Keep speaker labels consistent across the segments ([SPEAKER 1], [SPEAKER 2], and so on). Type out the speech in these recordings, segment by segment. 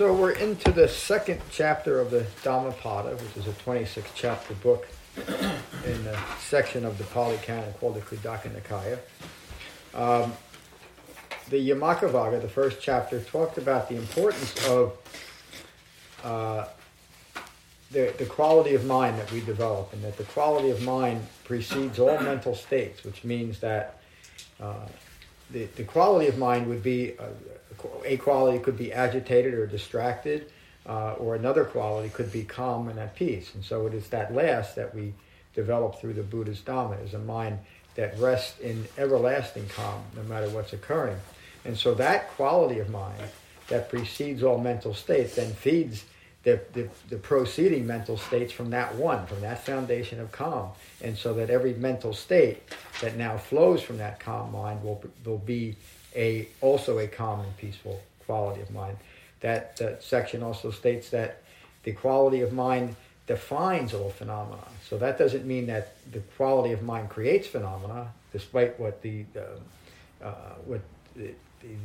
[SPEAKER 1] So we're into the second chapter of the Dhammapada, which is a 26 chapter book in the section of the Pali Canon called the Khuddaka Nikaya. Um, the Yamakavagga, the first chapter, talked about the importance of uh, the, the quality of mind that we develop, and that the quality of mind precedes all mental states, which means that uh, the, the quality of mind would be uh, a quality could be agitated or distracted, uh, or another quality could be calm and at peace. And so it is that last that we develop through the Buddha's Dhamma, is a mind that rests in everlasting calm no matter what's occurring. And so that quality of mind that precedes all mental states then feeds the, the, the, proceeding mental states from that one, from that foundation of calm. And so that every mental state that now flows from that calm mind will, will be a also a calm and peaceful quality of mind. That, that section also states that the quality of mind defines all phenomena. So that doesn't mean that the quality of mind creates phenomena, despite what the uh, uh, what the,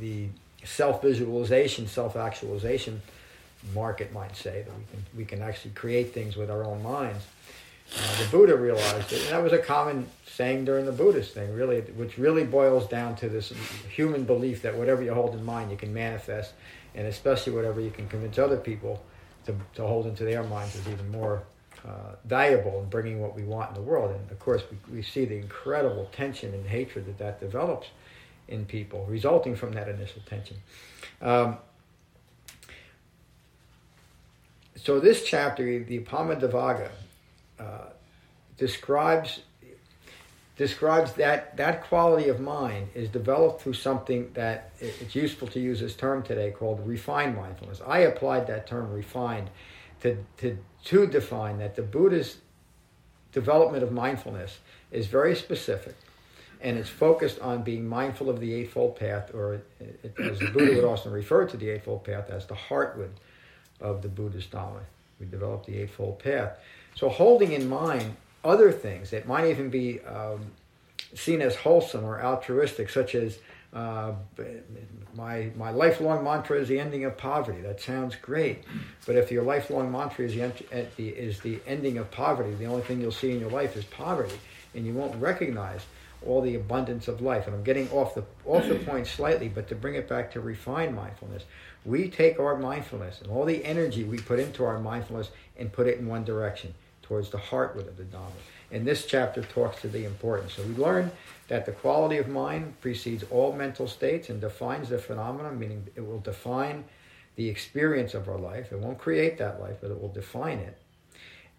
[SPEAKER 1] the self-visualization, self-actualization market might say that we can we can actually create things with our own minds. Uh, the Buddha realized it, and that was a common saying during the Buddhist thing, really, which really boils down to this human belief that whatever you hold in mind, you can manifest, and especially whatever you can convince other people to, to hold into their minds is even more uh, valuable in bringing what we want in the world. And of course, we, we see the incredible tension and hatred that that develops in people, resulting from that initial tension. Um, so this chapter, the Appamadevagga, uh, describes describes that that quality of mind is developed through something that it's useful to use this term today called refined mindfulness. I applied that term refined to, to, to define that the Buddha's development of mindfulness is very specific and it's focused on being mindful of the Eightfold Path, or as the Buddha would often refer to the Eightfold Path as the heartwood of the Buddhist Dhamma. We developed the Eightfold Path. So holding in mind other things that might even be um, seen as wholesome or altruistic, such as uh, my my lifelong mantra is the ending of poverty. That sounds great, but if your lifelong mantra is the is the ending of poverty, the only thing you'll see in your life is poverty, and you won't recognize all the abundance of life. And I'm getting off the off the point slightly, but to bring it back to refined mindfulness, we take our mindfulness and all the energy we put into our mindfulness and put it in one direction towards the heart of the Dhamma. And this chapter talks to the importance. So we learn that the quality of mind precedes all mental states and defines the phenomena, meaning it will define the experience of our life. It won't create that life, but it will define it.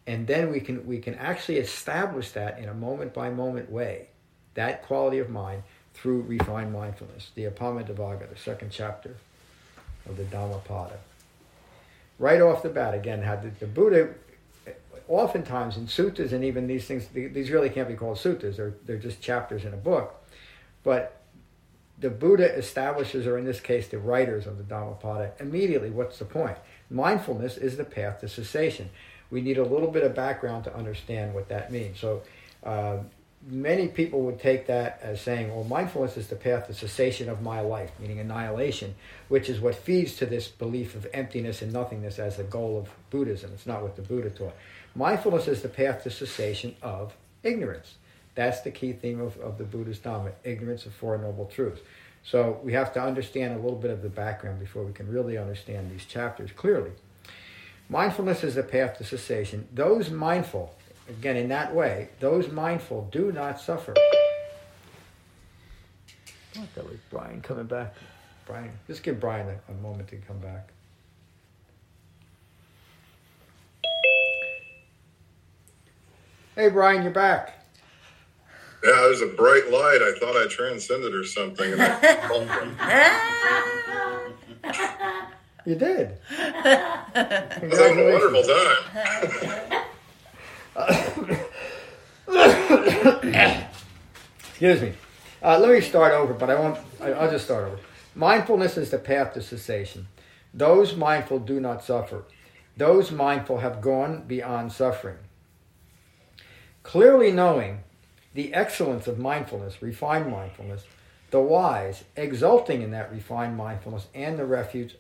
[SPEAKER 1] And then we can we can actually establish that in a moment by moment way, that quality of mind through refined mindfulness. The Appamadevagga, the second chapter of the Dhammapada. Right off the bat, again, how the, the Buddha oftentimes in suttas and even these things, these really can't be called suttas, they're, they're just chapters in a book. But the Buddha establishes, or in this case, the writers of the Dhammapada, immediately what's the point? Mindfulness is the path to cessation. We need a little bit of background to understand what that means. So, uh, many people would take that as saying, well, mindfulness is the path to cessation of my life, meaning annihilation, which is what feeds to this belief of emptiness and nothingness as the goal of Buddhism. It's not what the Buddha taught. Mindfulness is the path to cessation of ignorance. That's the key theme of, of the Buddhist Dhamma, ignorance of Four Noble Truths. So we have to understand a little bit of the background before we can really understand these chapters clearly. Mindfulness is the path to cessation. Those mindful, again in that way, those mindful do not suffer. What that was Brian coming back. Brian, just give Brian a, a moment to come back. Hey, Brian, you're back.
[SPEAKER 2] Yeah, it was a bright light. I thought I transcended or something.
[SPEAKER 1] you did.
[SPEAKER 2] It was a wonderful time.
[SPEAKER 1] Excuse me. Uh, let me start over, but I won't. I'll just start over. Mindfulness is the path to cessation. Those mindful do not suffer. Those mindful have gone beyond suffering. Clearly knowing the excellence of mindfulness, refined mindfulness, the wise, exulting in that refined mindfulness and the refuge.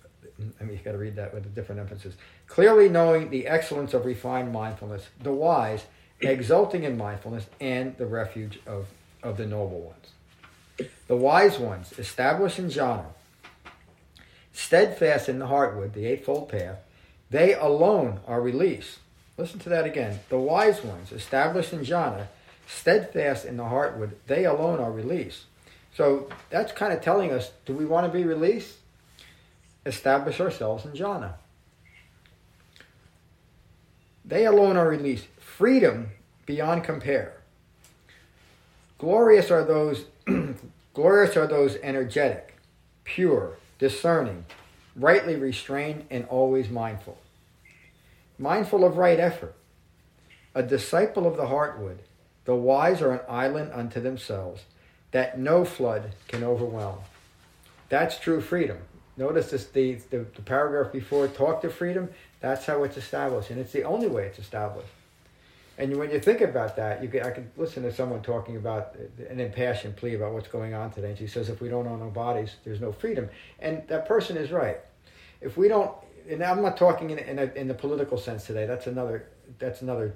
[SPEAKER 1] I mean, you got to read that with a different emphasis. Clearly knowing the excellence of refined mindfulness, the wise, exulting in mindfulness and the refuge of, of the noble ones. The wise ones, established in jhana, steadfast in the heartwood, the eightfold path, they alone are released. Listen to that again. The wise ones, established in jhana, steadfast in the heartwood, they alone are released. So that's kind of telling us do we want to be released? Establish ourselves in jhana. They alone are released. Freedom beyond compare. Glorious are those glorious are those energetic, pure, discerning, rightly restrained, and always mindful. Mindful of right effort. A disciple of the heartwood, the wise are an island unto themselves, that no flood can overwhelm. That's true freedom. Notice this, the, the, the paragraph before talk to freedom, that's how it's established, and it's the only way it's established. And when you think about that, you can, I can listen to someone talking about an impassioned plea about what's going on today. And she says, if we don't own our bodies, there's no freedom. And that person is right. If we don't, and I'm not talking in, in, a, in the political sense today. That's another, that's another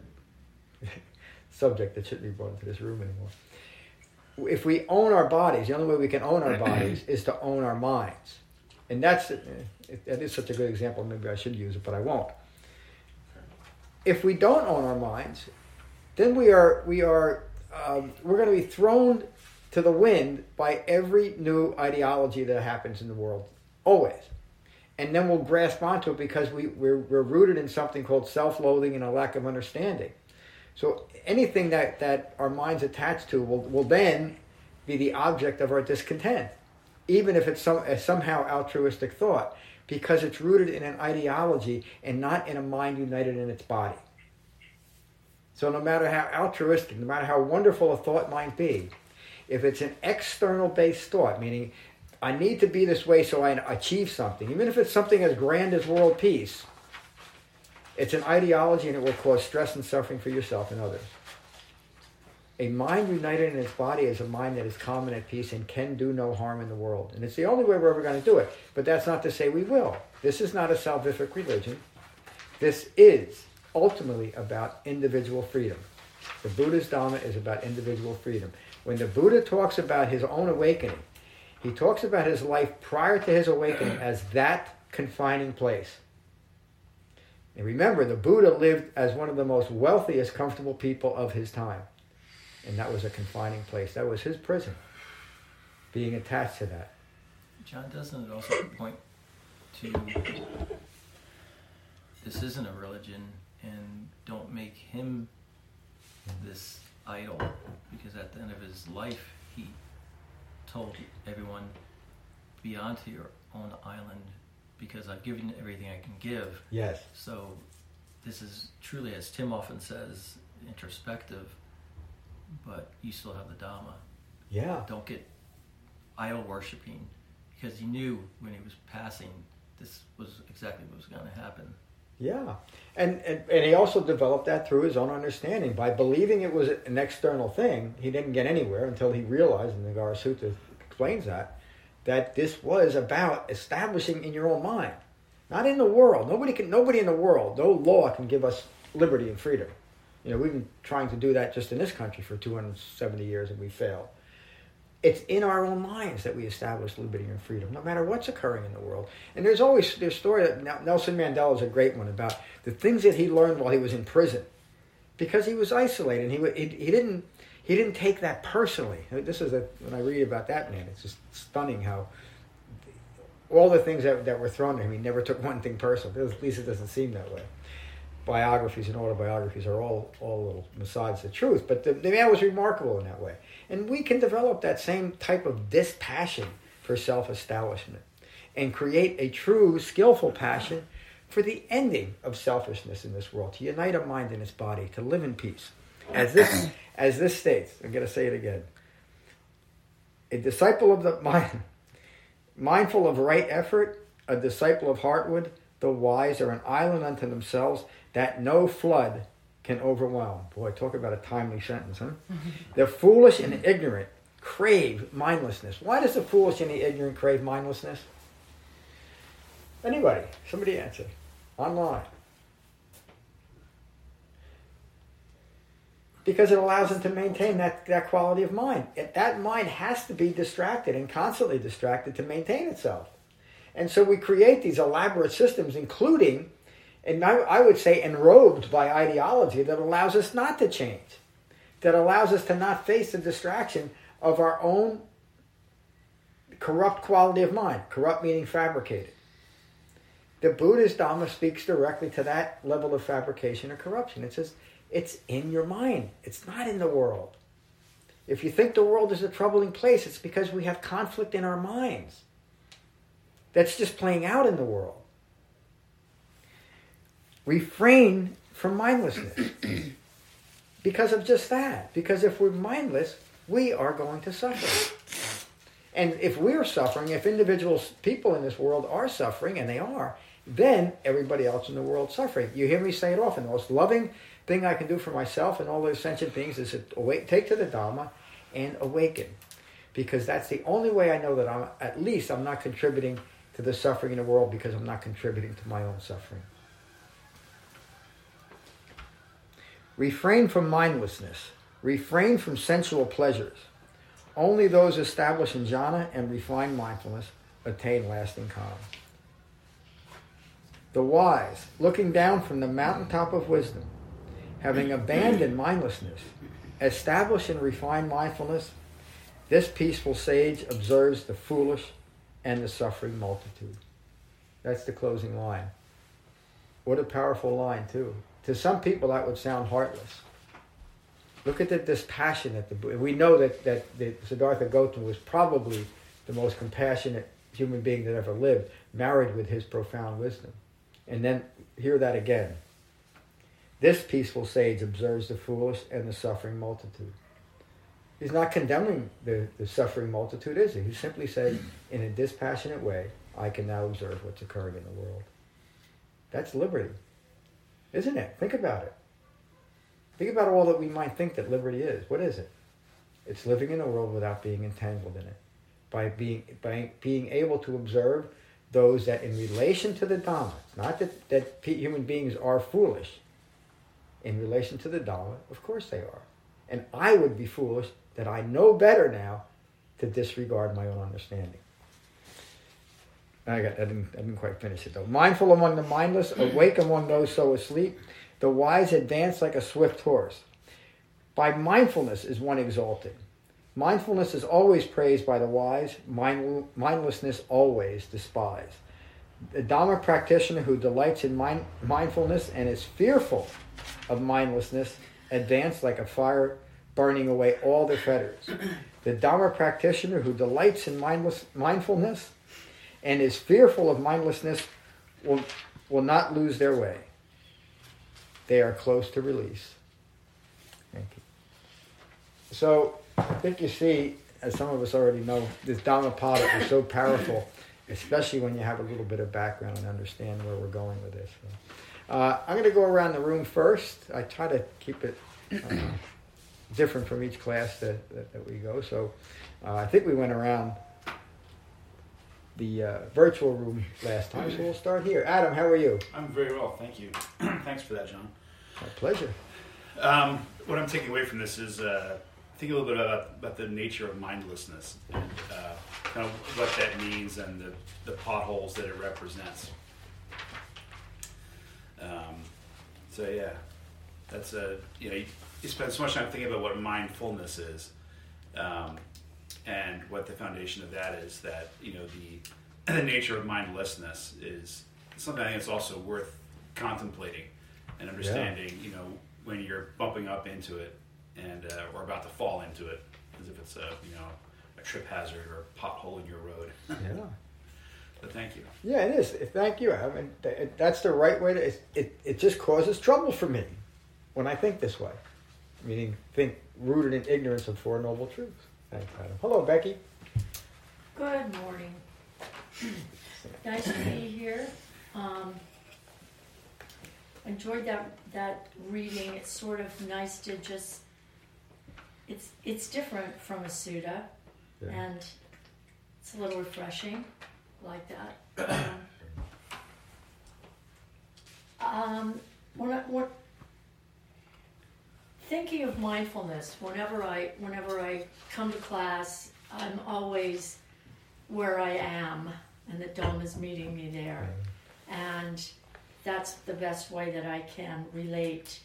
[SPEAKER 1] subject that shouldn't be brought into this room anymore. If we own our bodies, the only way we can own our bodies is to own our minds. And that's, that is such a good example. Maybe I should use it, but I won't if we don't own our minds, then we are we are um, we're going to be thrown to the wind by every new ideology that happens in the world, always. And then we'll grasp onto it because we, we're, we're rooted in something called self loathing and a lack of understanding. So anything that, that our mind's attached to will, will then be the object of our discontent, even if it's some, somehow altruistic thought because it's rooted in an ideology and not in a mind united in its body. So, no matter how altruistic, no matter how wonderful a thought might be, if it's an external based thought, meaning I need to be this way so I achieve something, even if it's something as grand as world peace, it's an ideology and it will cause stress and suffering for yourself and others. A mind united in its body is a mind that is calm and at peace and can do no harm in the world. And it's the only way we're ever going to do it. But that's not to say we will. This is not a salvific religion. This is ultimately about individual freedom. The Buddha's Dharma is about individual freedom. When the Buddha talks about his own awakening, he talks about his life prior to his awakening as that confining place. And remember, the Buddha lived as one of the most wealthiest, comfortable people of his time and that was a confining place. That was his prison, being attached to that.
[SPEAKER 3] John, doesn't it also point to this isn't a religion and don't make him this idol because at the end of his life he told everyone be onto your own island because I've given everything I can give.
[SPEAKER 1] Yes.
[SPEAKER 3] So this is truly, as Tim often says, introspective but you still have the Dhamma.
[SPEAKER 1] Yeah.
[SPEAKER 3] Don't get idol worshiping because he knew when he was passing this was exactly what was going to happen.
[SPEAKER 1] Yeah. And, and, and he also developed that through his own understanding. By believing it was an external thing, he didn't get anywhere until he realized, and the Nagara Sutta explains that, that this was about establishing in your own mind, not in the world. Nobody can, nobody in the world, no law can give us liberty and freedom. You know, we've been trying to do that just in this country for 270 years and we failed. It's in our own minds that we establish liberty and freedom, no matter what's occurring in the world. And there's always this story that Nelson Mandela is a great one about the things that he learned while he was in prison, because he was isolated. He he, he didn't he didn't take that personally. This is a, when I read about that man, it's just stunning how all the things that, that were thrown at him, he never took one thing personal. At least it doesn't seem that way biographies and autobiographies are all all little besides the truth. But the, the man was remarkable in that way, and we can develop that same type of dispassion for self-establishment, and create a true, skillful passion for the ending of selfishness in this world, to unite a mind and its body, to live in peace. As this as this states, I'm going to say it again. A disciple of the mind, mindful of right effort, a disciple of Heartwood, the wise are an island unto themselves that no flood can overwhelm. Boy, talk about a timely sentence, huh? Mm-hmm. the foolish and ignorant crave mindlessness. Why does the foolish and the ignorant crave mindlessness? Anybody, somebody answer. Online. Because it allows them to maintain that, that quality of mind. It, that mind has to be distracted and constantly distracted to maintain itself. And so we create these elaborate systems, including, and I, would say, enrobed by ideology that allows us not to change, that allows us to not face the distraction of our own corrupt quality of mind, corrupt meaning fabricated. The Buddhist Dhamma speaks directly to that level of fabrication or corruption. It says it's in your mind, it's not in the world. If you think the world is a troubling place, it's because we have conflict in our minds that's just playing out in the world. Refrain from mindlessness because of just that. Because if we're mindless, we are going to suffer. And if we're suffering, if individuals, people in this world are suffering, and they are, then everybody else in the world suffering. You hear me say it often. The most loving thing I can do for myself and all those sentient beings is to awake, take to the Dharma and awaken. Because that's the only way I know that I'm, at least I'm not contributing to the suffering in the world because I'm not contributing to my own suffering. Refrain from mindlessness. Refrain from sensual pleasures. Only those established in jhana and refined mindfulness attain lasting calm. The wise, looking down from the mountaintop of wisdom, having abandoned mindlessness, established and refined mindfulness, this peaceful sage observes the foolish and the suffering multitude. That's the closing line. What a powerful line, too. To some people, that would sound heartless. Look at the dispassion that the we know that that, that Siddhartha Gautama was probably the most compassionate human being that ever lived, married with his profound wisdom. And then hear that again. This peaceful sage observes the foolish and the suffering multitude. He's not condemning the, the suffering multitude, is he? He simply says, in a dispassionate way, I can now observe what's occurring in the world. That's liberty, isn't it? Think about it. Think about all that we might think that liberty is. What is it? It's living in a world without being entangled in it. By being, by being able to observe those that in relation to the Dhamma, not that, that human beings are foolish, in relation to the Dhamma, of course they are. And I would be foolish that I know better now to disregard my own understanding. I, got, I, didn't, I didn't quite finish it though. Mindful among the mindless, awake among those so asleep. The wise advance like a swift horse. By mindfulness is one exalted. Mindfulness is always praised by the wise, mind, mindlessness always despised. The Dhamma practitioner who delights in mind, mindfulness and is fearful of mindlessness advance like a fire burning away all their fetters. The Dharma practitioner who delights in mindless, mindfulness and is fearful of mindlessness will, will not lose their way. They are close to release. Thank you. So, I think you see, as some of us already know, this Dhammapada is so powerful, especially when you have a little bit of background and understand where we're going with this. Uh, I'm going to go around the room first. I try to keep it. Uh, different from each class that, that, that we go. So uh, I think we went around the uh, virtual room last time, so we'll start here. Adam, how are you?
[SPEAKER 4] I'm very well, thank you. Thanks for that, John.
[SPEAKER 1] My pleasure.
[SPEAKER 4] Um, what I'm taking away from this is uh, think a little bit about, about the nature of mindlessness and uh, kind of what that means and the, the potholes that it represents. Um, so yeah, that's a you know you, spend so much time thinking about what mindfulness is, um, and what the foundation of that is. That you know the the nature of mindlessness is something I think that's also worth contemplating and understanding. Yeah. You know when you're bumping up into it and uh, or about to fall into it, as if it's a you know a trip hazard or a pothole in your road.
[SPEAKER 1] yeah.
[SPEAKER 4] But thank you.
[SPEAKER 1] Yeah, it is. Thank you. I mean, that's the right way to. It, it, it just causes trouble for me when I think this way, meaning think rooted in ignorance of Four Noble Truths. Thanks, Adam. Hello, Becky.
[SPEAKER 5] Good morning. nice to be here. Um, enjoyed that that reading. It's sort of nice to just. It's it's different from a sutta,
[SPEAKER 1] Yeah.
[SPEAKER 5] and it's a little refreshing, like that. Um, um, when I, when, thinking of mindfulness, whenever I whenever I come to class, I'm always where I am, and the Dhamma is meeting me there, and that's the best way that I can relate.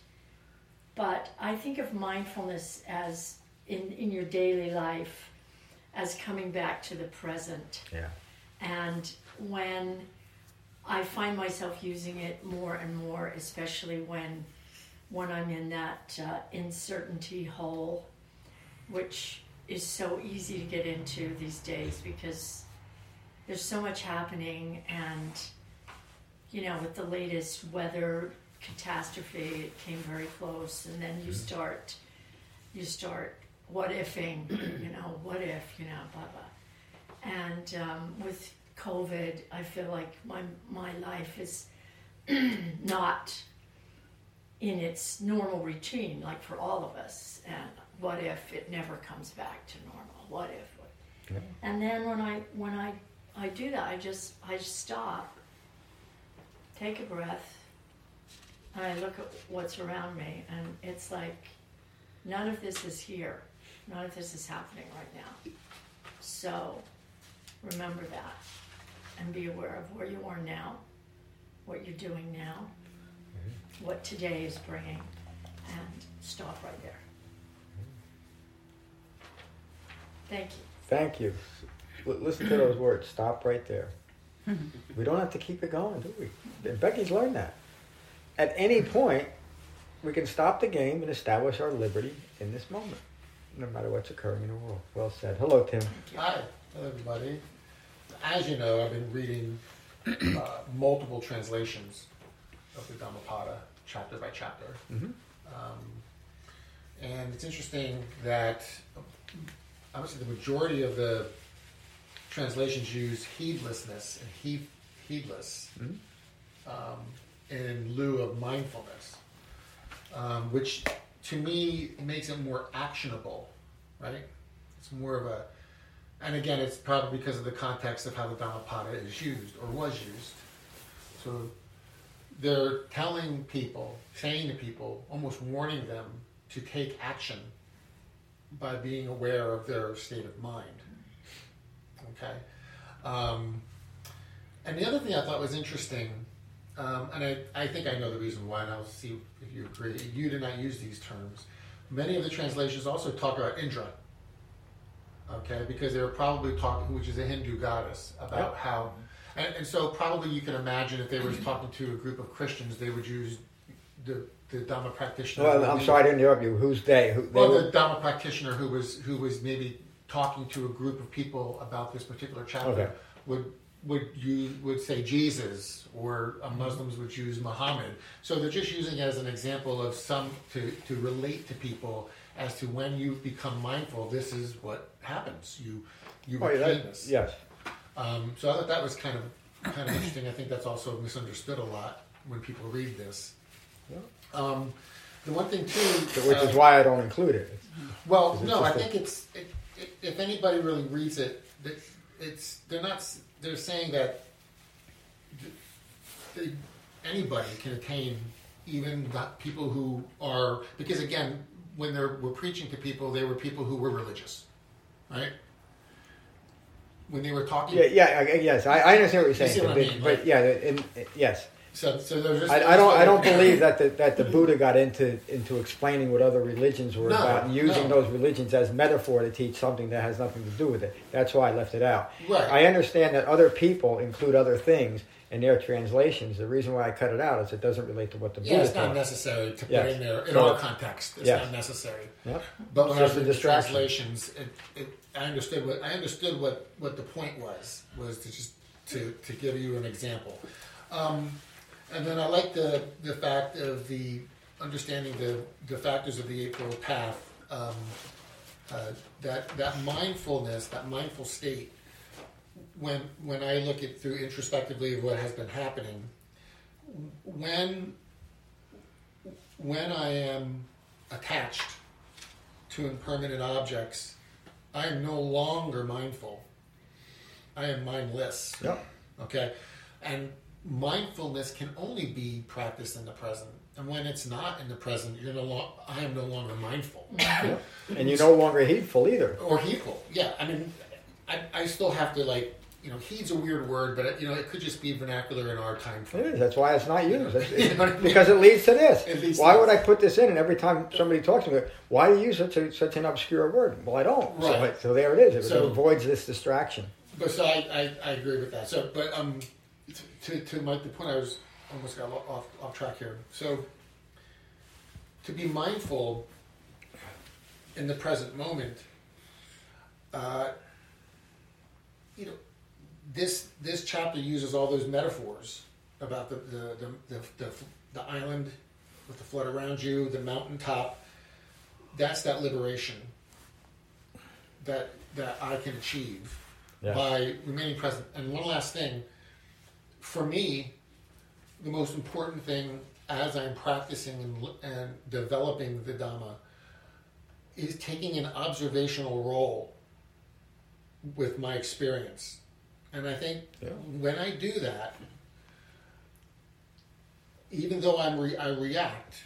[SPEAKER 5] But I think of mindfulness as in in your daily life as coming back to the present.
[SPEAKER 1] Yeah.
[SPEAKER 5] And when I find myself using it more and more, especially when when I'm in that uh, uncertainty hole, which is so easy to get into these days because there's so much happening, and you know, with the latest weather catastrophe, it came very close, and then you start, you start what ifing, you know, what if, you know, blah blah. And um, with COVID, I feel like my my life is not in its normal routine, like for all of us. And what if it never comes back to normal? What if? And then when I when I I do that, I just I just stop, take a breath, and I look at what's around me, and it's like none of this is here, none of this is happening right now. So remember that, and be aware of where you are now, what you're doing now, what today is bringing, and stop right there. Thank you.
[SPEAKER 1] Thank you. L- listen to those words. Stop right there. we don't have to keep it going, do we? And Becky's learned that. At any point, we can stop the game and establish our liberty in this moment, no matter what's occurring in the world. Well said. Hello, Tim.
[SPEAKER 6] Hi, hello everybody. As you know, I've been reading uh, multiple translations of the Dhammapada, chapter by chapter.
[SPEAKER 1] Mhm.
[SPEAKER 6] Um, and it's interesting that obviously the majority of the translations use heedlessness and heed, heedless
[SPEAKER 1] Mhm.
[SPEAKER 6] um, in lieu of mindfulness, um, which to me makes it more actionable, right? It's more of a, and again, it's probably because of the context of how the Dhammapada is used or was used. So they're telling people, saying to people, almost warning them to take action by being aware of their state of mind. Okay. Um, and the other thing I thought was interesting, um, and I, I think I know the reason why, and I'll see if you agree. You did not use these terms. Many of the translations also talk about Indra. Okay, because they were probably talking, which is a Hindu goddess, about
[SPEAKER 1] Yep.
[SPEAKER 6] how, and, and so probably you can imagine if they were talking to a group of Christians, they would use the the Dhamma practitioner.
[SPEAKER 1] Well, I'm sorry to interrupt you. Who's they? Who, they
[SPEAKER 6] well,
[SPEAKER 1] were-
[SPEAKER 6] the Dhamma practitioner who was who was maybe talking to a group of people about this particular chapter
[SPEAKER 1] Okay.
[SPEAKER 6] would would you would say Jesus or uh, Muslims would use Muhammad. So they're just using it as an example of some to to relate to people as to when you become mindful. This is what happens. You you
[SPEAKER 1] Oh, yeah, that- yes.
[SPEAKER 6] Um, so I thought that was kind of kind of interesting. I think that's also misunderstood a lot when people read this.
[SPEAKER 1] Yeah.
[SPEAKER 6] Um, the one thing too,
[SPEAKER 1] Which
[SPEAKER 6] uh,
[SPEAKER 1] is why I don't include it.
[SPEAKER 6] well, no, I
[SPEAKER 1] just a-
[SPEAKER 6] think it's it, it, if anybody really reads it, that it's they're not they're saying that they, anybody can attain, even people who are because again, when they were preaching to people, they were people who were religious, right? When they were talking,
[SPEAKER 1] Yeah, yeah, I, yes, I, I understand what you're
[SPEAKER 6] You see
[SPEAKER 1] saying,
[SPEAKER 6] what I
[SPEAKER 1] but,
[SPEAKER 6] mean,
[SPEAKER 1] but
[SPEAKER 6] like-
[SPEAKER 1] yeah, in, yes,
[SPEAKER 6] so so they're just.
[SPEAKER 1] I, I don't, I don't believe that the, that the Buddha got into into explaining what other religions were
[SPEAKER 6] No,
[SPEAKER 1] about and using
[SPEAKER 6] no.
[SPEAKER 1] those religions as metaphor to teach something that has nothing to do with it. That's why I left it out.
[SPEAKER 6] Right.
[SPEAKER 1] I understand that other people include other things in their translations. The reason why I cut it out is it doesn't relate to what the Buddha
[SPEAKER 6] Yeah,
[SPEAKER 1] Buddha
[SPEAKER 6] it's not
[SPEAKER 1] taught.
[SPEAKER 6] necessary to put
[SPEAKER 1] Yes.
[SPEAKER 6] in there in
[SPEAKER 1] So-
[SPEAKER 6] our context. It's
[SPEAKER 1] Yes.
[SPEAKER 6] not necessary.
[SPEAKER 1] Yep.
[SPEAKER 6] But when
[SPEAKER 1] It's
[SPEAKER 6] I was
[SPEAKER 1] just a
[SPEAKER 6] reading the
[SPEAKER 1] distraction.
[SPEAKER 6] translations, it, it, I understood what I understood what, what the point was was to just to, to give you an example, um, and then I like the the fact of the understanding the the factors of the eightfold path. Um, uh, that that mindfulness, that mindful state, when when I look at through introspectively of what has been happening, when when I am attached to impermanent objects, I am no longer mindful. I am mindless.
[SPEAKER 1] Yep.
[SPEAKER 6] Okay, and mindfulness can only be practiced in the present. And when it's not in the present, you're no lo- I am no longer mindful
[SPEAKER 1] And you're no longer heedful either.
[SPEAKER 6] or heedful. Yeah, I mean, I, I still have to like you know, heed's a weird word, but you know, it could just be vernacular in our time frame.
[SPEAKER 1] is. That's why it's not used. It's-
[SPEAKER 6] You know I mean?
[SPEAKER 1] because it leads to this.
[SPEAKER 6] It
[SPEAKER 1] why would I put this in? And every time somebody talks to me, why do you use such a, such an obscure word? Well, I don't. So,
[SPEAKER 6] Right.
[SPEAKER 1] it- so there it is. It,
[SPEAKER 6] So-
[SPEAKER 1] avoids this distraction.
[SPEAKER 6] But so I, I, I agree with that. So, but um, to to my the point, I was almost got off off track here. So, to be mindful in the present moment, uh, you know, this this chapter uses all those metaphors about the the the, the, the, the island with the flood around you, the mountaintop. That's that liberation that that I can achieve
[SPEAKER 1] Yes.
[SPEAKER 6] by remaining present. And one last thing, for me, the most important thing as I'm practicing and, and developing the Dhamma is taking an observational role with my experience. And I think
[SPEAKER 1] Yeah.
[SPEAKER 6] when I do that, even though I'm re- I react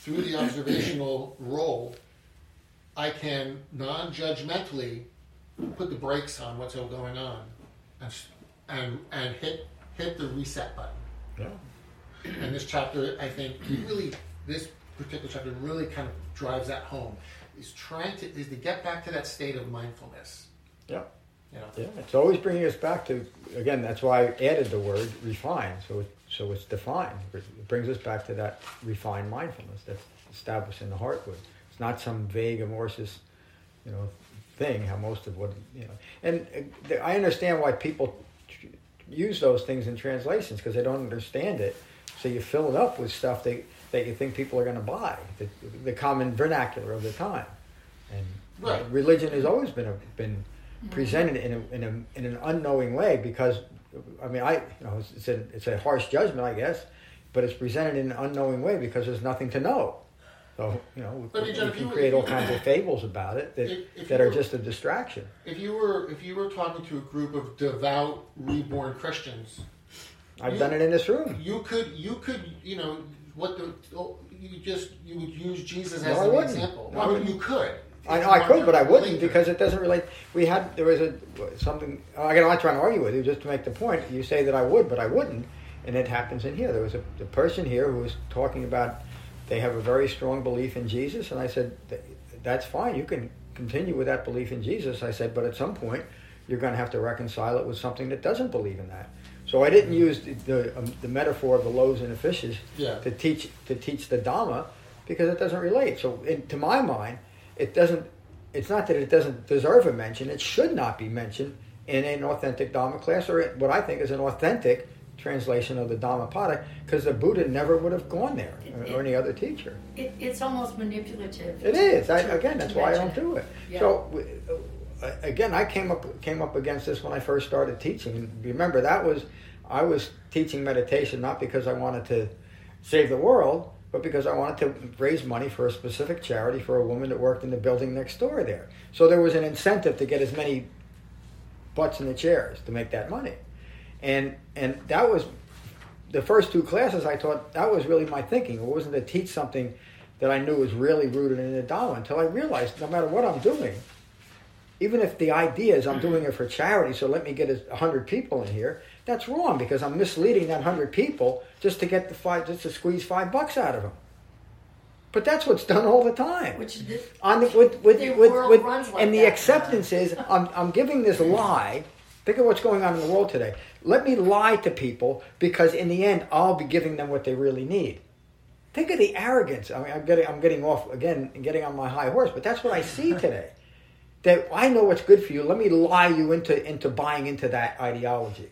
[SPEAKER 6] through the observational role, I can non-judgmentally put the brakes on what's all going on and and and hit hit the reset button.
[SPEAKER 1] Yeah.
[SPEAKER 6] And this chapter, I think, really this particular chapter really kind of drives that home. Is trying to is to get back to that state of mindfulness.
[SPEAKER 1] Yeah.
[SPEAKER 6] Know.
[SPEAKER 1] Yeah. It's always bringing us back to again. That's why I added the word refine. So it, so it's defined. It brings us back to that refined mindfulness that's established in the heartwood. It's not some vague, amorphous, you know, thing. How most of what you know. And uh, I understand why people tr- use those things in translations because they don't understand it. So you fill it up with stuff that that you think people are going to buy, the, the common vernacular of the time. And
[SPEAKER 6] Right.
[SPEAKER 1] religion has always been a, been Mm-hmm. presented in a, in a in an unknowing way because I mean I you know it's, it's a it's a harsh judgment I guess, but it's presented in an unknowing way because there's nothing to know. So you know
[SPEAKER 6] But,
[SPEAKER 1] we,
[SPEAKER 6] John,
[SPEAKER 1] we can
[SPEAKER 6] you-
[SPEAKER 1] create
[SPEAKER 6] if
[SPEAKER 1] all
[SPEAKER 6] you-
[SPEAKER 1] kinds of fables about it that
[SPEAKER 6] If- if
[SPEAKER 1] that
[SPEAKER 6] you
[SPEAKER 1] are
[SPEAKER 6] were-
[SPEAKER 1] just a distraction.
[SPEAKER 6] If you were if you were talking to a group of devout reborn Christians,
[SPEAKER 1] I've
[SPEAKER 6] You-
[SPEAKER 1] done it in this room.
[SPEAKER 6] you could you could you know what the oh, you just you would use Jesus
[SPEAKER 1] No,
[SPEAKER 6] as
[SPEAKER 1] I
[SPEAKER 6] an
[SPEAKER 1] wouldn't.
[SPEAKER 6] example.
[SPEAKER 1] No, I
[SPEAKER 6] I mean, you could.
[SPEAKER 1] I know I could, but I wouldn't because it doesn't relate. We had there was a something. Again, I'm not trying to argue with you, just to make the point. You say that I would, but I wouldn't, and it happens in here. There was a, a person here who was talking about they have a very strong belief in Jesus, and I said that's fine. You can continue with that belief in Jesus. I said, but at some point you're going to have to reconcile it with something that doesn't believe in that. So I didn't use the the, um, the metaphor of the loaves and the fishes
[SPEAKER 6] Yeah.
[SPEAKER 1] to teach to teach the Dhamma because it doesn't relate. So in, to my mind, it doesn't. It's not that it doesn't deserve a mention. It should not be mentioned in an authentic Dhamma class or what I think is an authentic translation of the Dhammapada because the Buddha never would have gone there or, or any other teacher.
[SPEAKER 5] It, it's almost manipulative.
[SPEAKER 1] It is. I, again, that's why I don't do it.
[SPEAKER 5] Yeah.
[SPEAKER 1] So, uh, again, I came up came up against this when I first started teaching. And remember, that was I was teaching meditation not because I wanted to save the world, but because I wanted to raise money for a specific charity for a woman that worked in the building next door there. So there was an incentive to get as many butts in the chairs to make that money, and and that was the first two classes I taught, that was really my thinking. It wasn't to teach something that I knew was really rooted in the Dhamma until I realized no matter what I'm doing, even if the idea is I'm doing it for charity, so let me get a hundred people in here, that's wrong because I'm misleading that hundred people just to get the five, just to squeeze five bucks out of them. But that's what's done all the time.
[SPEAKER 5] Which is
[SPEAKER 1] on the, with with,
[SPEAKER 5] The
[SPEAKER 1] with, with
[SPEAKER 5] like
[SPEAKER 1] and the
[SPEAKER 5] that.
[SPEAKER 1] acceptance is I'm, I'm giving this lie. Think of what's going on in the world today. Let me lie to people because in the end i'll be giving them what they really need. Think of the arrogance. I mean i'm getting i'm getting off again and getting on my high horse but that's what i see today. That i know what's good for you. Let me lie you into into buying into that ideology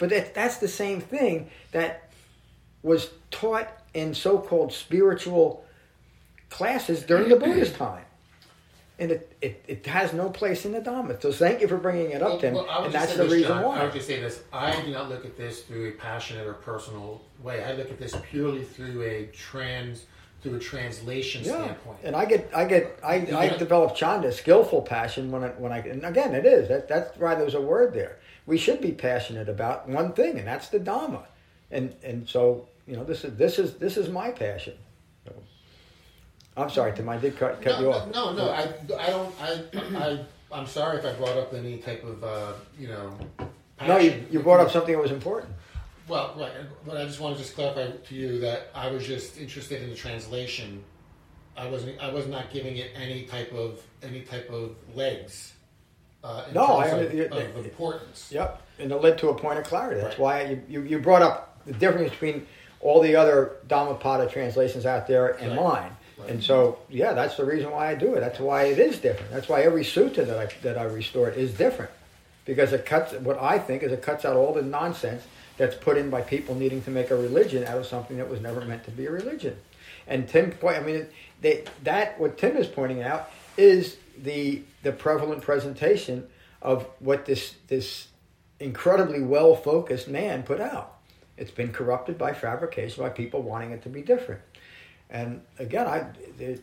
[SPEAKER 1] but that, that's the same thing that was taught in so-called spiritual classes during the Buddhist time. and it, it, it has no place in the Dhamma. So thank you for bringing it up, Tim,
[SPEAKER 6] well, I
[SPEAKER 1] and that's the
[SPEAKER 6] this,
[SPEAKER 1] reason
[SPEAKER 6] John. I
[SPEAKER 1] why.
[SPEAKER 6] would just say this. I do not look at this through a passionate or personal way. I look at this purely through a trans, through a translation
[SPEAKER 1] Yeah,
[SPEAKER 6] standpoint.
[SPEAKER 1] and I get, I get, I, I develop chanda, skillful passion when I, when I, and again, it is that that's why there's a word there. We should be passionate about one thing, and that's the Dhamma, and and so you know this is this is this is my passion. So, I'm sorry, Tim, I did cut cut
[SPEAKER 6] no,
[SPEAKER 1] you off.
[SPEAKER 6] No, no, I, I don't. I, I, I'm sorry if I brought up any type of, uh, you know.
[SPEAKER 1] No, you, you brought up something that was important.
[SPEAKER 6] Well, right, but I just want to just clarify to you that I was just interested in the translation. I wasn't. I was not giving it any type of any type of legs. Uh, in
[SPEAKER 1] No, I-
[SPEAKER 6] terms of,
[SPEAKER 1] it-
[SPEAKER 6] of importance.
[SPEAKER 1] Yep, and it led to a point of clarity. That's
[SPEAKER 6] Right.
[SPEAKER 1] why you, you, you brought up the difference between all the other Dhammapada translations out there and
[SPEAKER 6] Right.
[SPEAKER 1] mine.
[SPEAKER 6] Right.
[SPEAKER 1] And so, yeah, that's the reason why I do it. That's why it is different. That's why every sutta that I that I restore is different, because it cuts. What I think is it cuts out all the nonsense that's put in by people needing to make a religion out of something that was never meant to be a religion. And Tim, point. I mean, they, that what Tim is pointing out is the the prevalent presentation of what this this incredibly well focused man put out. It's been corrupted by fabrication by people wanting it to be different. And again, I it,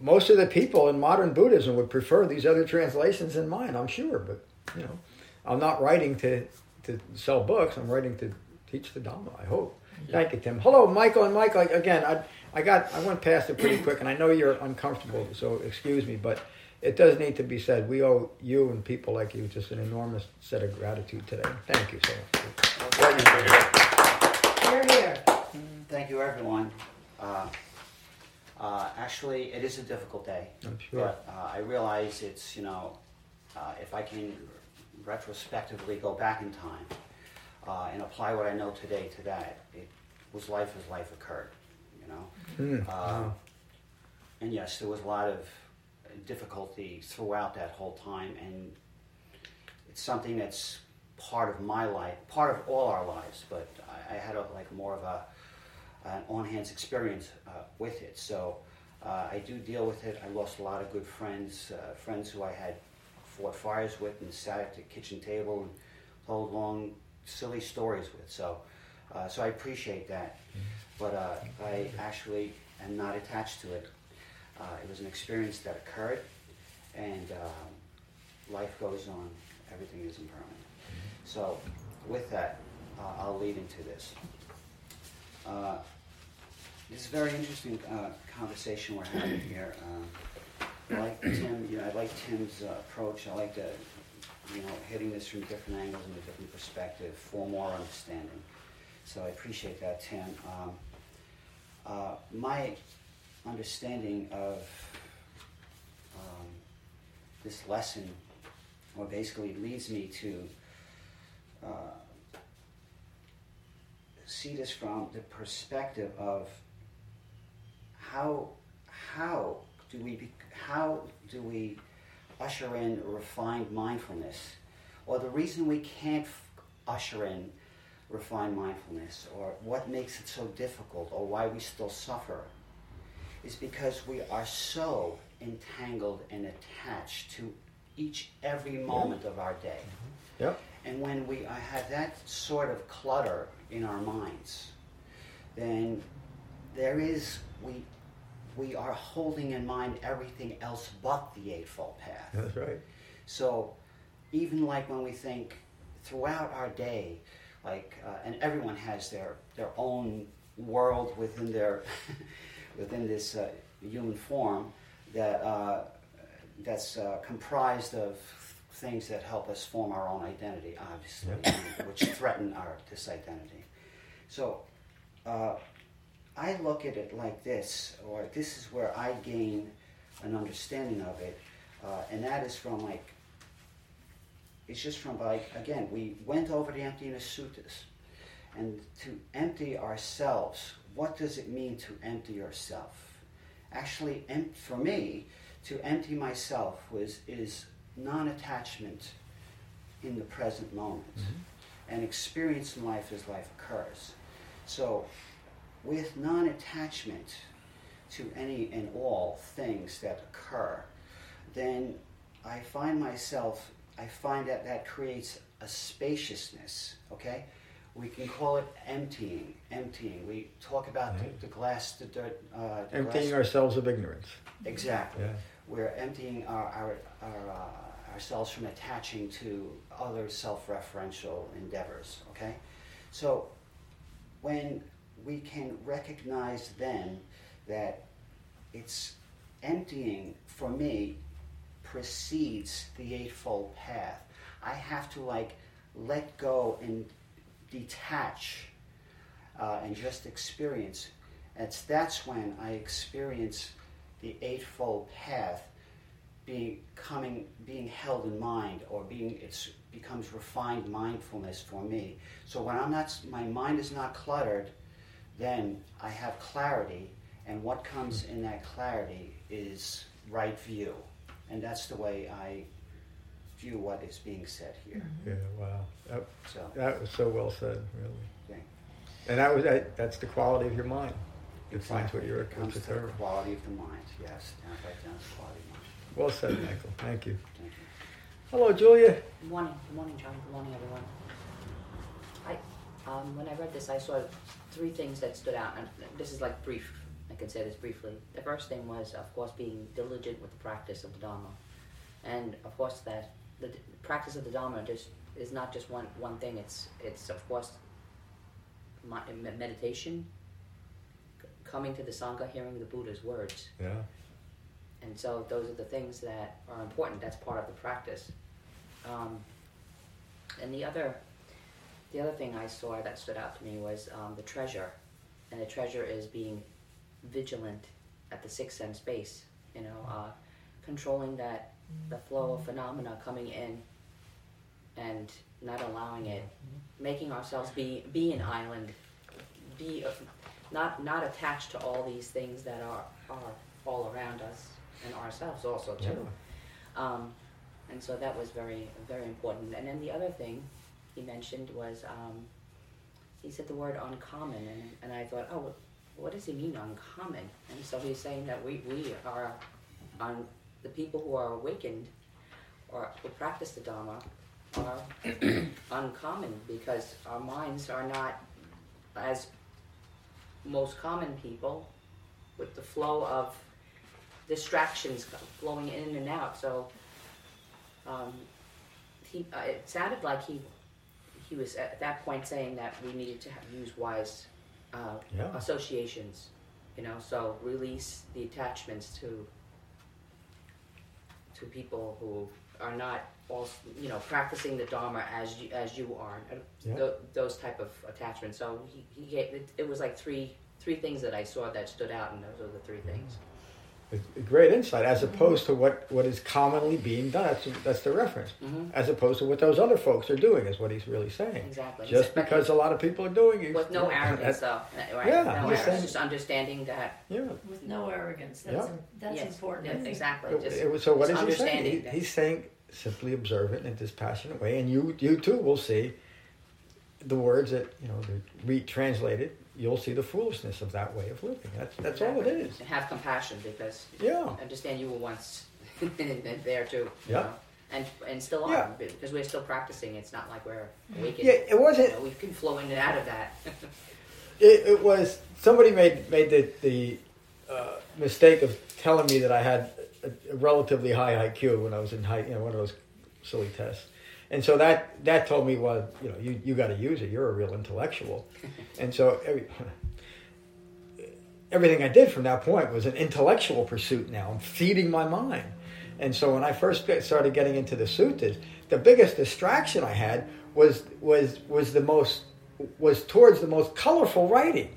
[SPEAKER 1] most of the people in modern Buddhism would prefer these other translations than mine. I'm sure, but you know, I'm not writing to to sell books. I'm writing to teach the Dhamma. I hope. Thank you, Tim. Hello, Michael and Michael. Again, I I got I went past it pretty quick, and I know you're uncomfortable, so excuse me, but it does need to be said. We owe you and people like you just an enormous set of gratitude today. Thank you so much. you did.
[SPEAKER 5] Here, here.
[SPEAKER 7] Thank you, everyone. Uh, uh, actually, it is a difficult day.
[SPEAKER 1] I'm sure.
[SPEAKER 7] But uh, I realize it's, you know, uh, if I can retrospectively go back in time uh, and apply what I know today to that, it was life as life occurred, you know. Uh,
[SPEAKER 1] wow.
[SPEAKER 7] And yes, there was a lot of difficulty throughout that whole time, and it's something that's part of my life, part of all our lives. But I, I had a, like more of a an on-hands experience uh, with it, so uh, I do deal with it. I lost a lot of good friends, uh, friends who I had fought fires with and sat at the kitchen table and told long, silly stories with. So, uh, so I appreciate that. But uh, I actually am not attached to it. Uh, it was an experience that occurred, and um, life goes on. Everything is impermanent. So, with that, uh, I'll lead into this. Uh, this is a very interesting conversation we're having here. I like Tim. You know, I like Tim's uh, approach. I like the, you know, hitting this from different angles and a different perspective for more understanding. So I appreciate that, Tim. Um, uh, my understanding of um, this lesson, or basically leads me to uh, see this from the perspective of how how do we how do we usher in refined mindfulness, or the reason we can't f- usher in refined mindfulness, or what makes it so difficult, or why we still suffer, is because we are so entangled and attached to each every moment of our day.
[SPEAKER 1] Yep.
[SPEAKER 7] And when we have that sort of clutter in our minds, then there is we we are holding in mind everything else but the eightfold path.
[SPEAKER 1] That's right.
[SPEAKER 7] So even like when we think throughout our day, like uh, and everyone has their their own world within their within this uh, human form that uh, that's uh, comprised of things that help us form our own identity, obviously, which threaten our this identity. So. Uh, I look at it like this, or this is where I gain an understanding of it, uh, and that is from like, it's just from like, again, we went over the emptiness suttas, and to empty ourselves, what does it mean to empty yourself? Actually, em- for me, to empty myself was is non-attachment in the present moment, mm-hmm. and experience in life as life occurs. So, with non attachment to any and all things that occur, then I find myself, I find that that creates a spaciousness, okay? We can call it emptying, emptying. We talk about
[SPEAKER 1] Right.
[SPEAKER 7] the, the glass, the dirt, uh, the
[SPEAKER 1] Emptying
[SPEAKER 7] glass.
[SPEAKER 1] ourselves of ignorance.
[SPEAKER 7] Exactly.
[SPEAKER 1] Yeah.
[SPEAKER 7] We're emptying our, our, our, uh, ourselves from attaching to other self referential endeavors, okay? So when we can recognize then that it's emptying for me precedes the Eightfold Path, I have to like let go and detach uh, and just experience. It's, that's when I experience the Eightfold Path being coming, being held in mind, or being it becomes refined mindfulness for me. So when I'm not, my mind is not cluttered, then I have clarity, and what comes in that clarity is right view, and that's the way I view what is being said here.
[SPEAKER 1] Yeah, wow. That,
[SPEAKER 7] So,
[SPEAKER 1] that was so well said, really.
[SPEAKER 7] okay.
[SPEAKER 1] And that was that, that's the quality of your mind. It finds what you're
[SPEAKER 7] It comes to the
[SPEAKER 1] determined.
[SPEAKER 7] quality of the mind. Yes, down right down the quality of mind.
[SPEAKER 1] Well said, Michael. Thank you.
[SPEAKER 7] Thank you.
[SPEAKER 1] Hello, Julia.
[SPEAKER 8] Good morning, good morning, John. Good morning, everyone. I, um, when I read this, I saw three things that stood out, and this is like brief. I can say this briefly. The first thing was, of course, being diligent with the practice of the Dharma, and of course that the practice of the Dharma just is not just one one thing. It's it's of course meditation, coming to the sangha, hearing the Buddha's words,
[SPEAKER 1] Yeah.
[SPEAKER 8] and so those are the things that are important. That's part of the practice. Um, and the other, the other thing I saw that stood out to me was um, the treasure, and the treasure is being vigilant at the sixth sense base. You know, uh, controlling that the flow of phenomena coming in, and not allowing it, making ourselves be be an island, be not not attached to all these things that are are all around us and ourselves also too.
[SPEAKER 1] Yeah.
[SPEAKER 8] Um, and so that was very, very important. And then the other thing he mentioned was um, he said the word uncommon, and, and I thought, oh, what does he mean uncommon? And so he's saying that we, we are on the people who are awakened or who practice the Dharma are uncommon because our minds are not as most common people with the flow of distractions flowing in and out. So um, he, uh, it sounded like he he was at that point saying that we needed to have, use wise uh,
[SPEAKER 1] Yeah.
[SPEAKER 8] associations. You know, so release the attachments to to people who are not also, you know practicing the dharma as you as you are.
[SPEAKER 1] Yeah.
[SPEAKER 8] tho- those type of attachments. So he, he gave it, it was like three three things that i saw that stood out and those are the three things
[SPEAKER 1] great insight, as opposed to what, what is commonly being done. That's, that's the reference.
[SPEAKER 8] Mhm.
[SPEAKER 1] As opposed to what those other folks are doing, is what he's really saying.
[SPEAKER 8] exactly
[SPEAKER 1] Just
[SPEAKER 8] But
[SPEAKER 1] because a lot of people are doing it.
[SPEAKER 8] with no arrogance
[SPEAKER 1] that-
[SPEAKER 8] though right
[SPEAKER 1] Yeah,
[SPEAKER 8] no arrogance
[SPEAKER 1] saying-
[SPEAKER 8] just understanding that
[SPEAKER 1] Yeah.
[SPEAKER 5] with no arrogance. That's
[SPEAKER 1] Yeah.
[SPEAKER 5] im- that's
[SPEAKER 8] yes,
[SPEAKER 5] important. I
[SPEAKER 8] yes, exactly
[SPEAKER 1] It-
[SPEAKER 8] just,
[SPEAKER 1] it was- so what is
[SPEAKER 8] just
[SPEAKER 1] he saying? He- he's saying simply observe it in a dispassionate way, and you you too will see the words that you know they're retranslated. You'll see the foolishness of that way of living. That's that's all it is.
[SPEAKER 8] And have compassion because
[SPEAKER 1] Yeah.
[SPEAKER 8] understand you were once there too.
[SPEAKER 1] Yeah.
[SPEAKER 8] know, And and still are
[SPEAKER 1] Yeah.
[SPEAKER 8] because we're still practicing. It's not like we're awakened.
[SPEAKER 1] Yeah, it wasn't.
[SPEAKER 8] You know, we can flow in and out of that.
[SPEAKER 1] It, it was somebody made made the the uh, mistake of telling me that I had a, a relatively high IQ when I was in high, you know, one of those silly tests, and so that that told me, well, you know, you you got to use it. You're a real intellectual, and so every, everything I did from that point was an intellectual pursuit. Now I'm feeding my mind, and so when I first get, started getting into the suttas, the biggest distraction I had was was was the most was towards the most colorful writing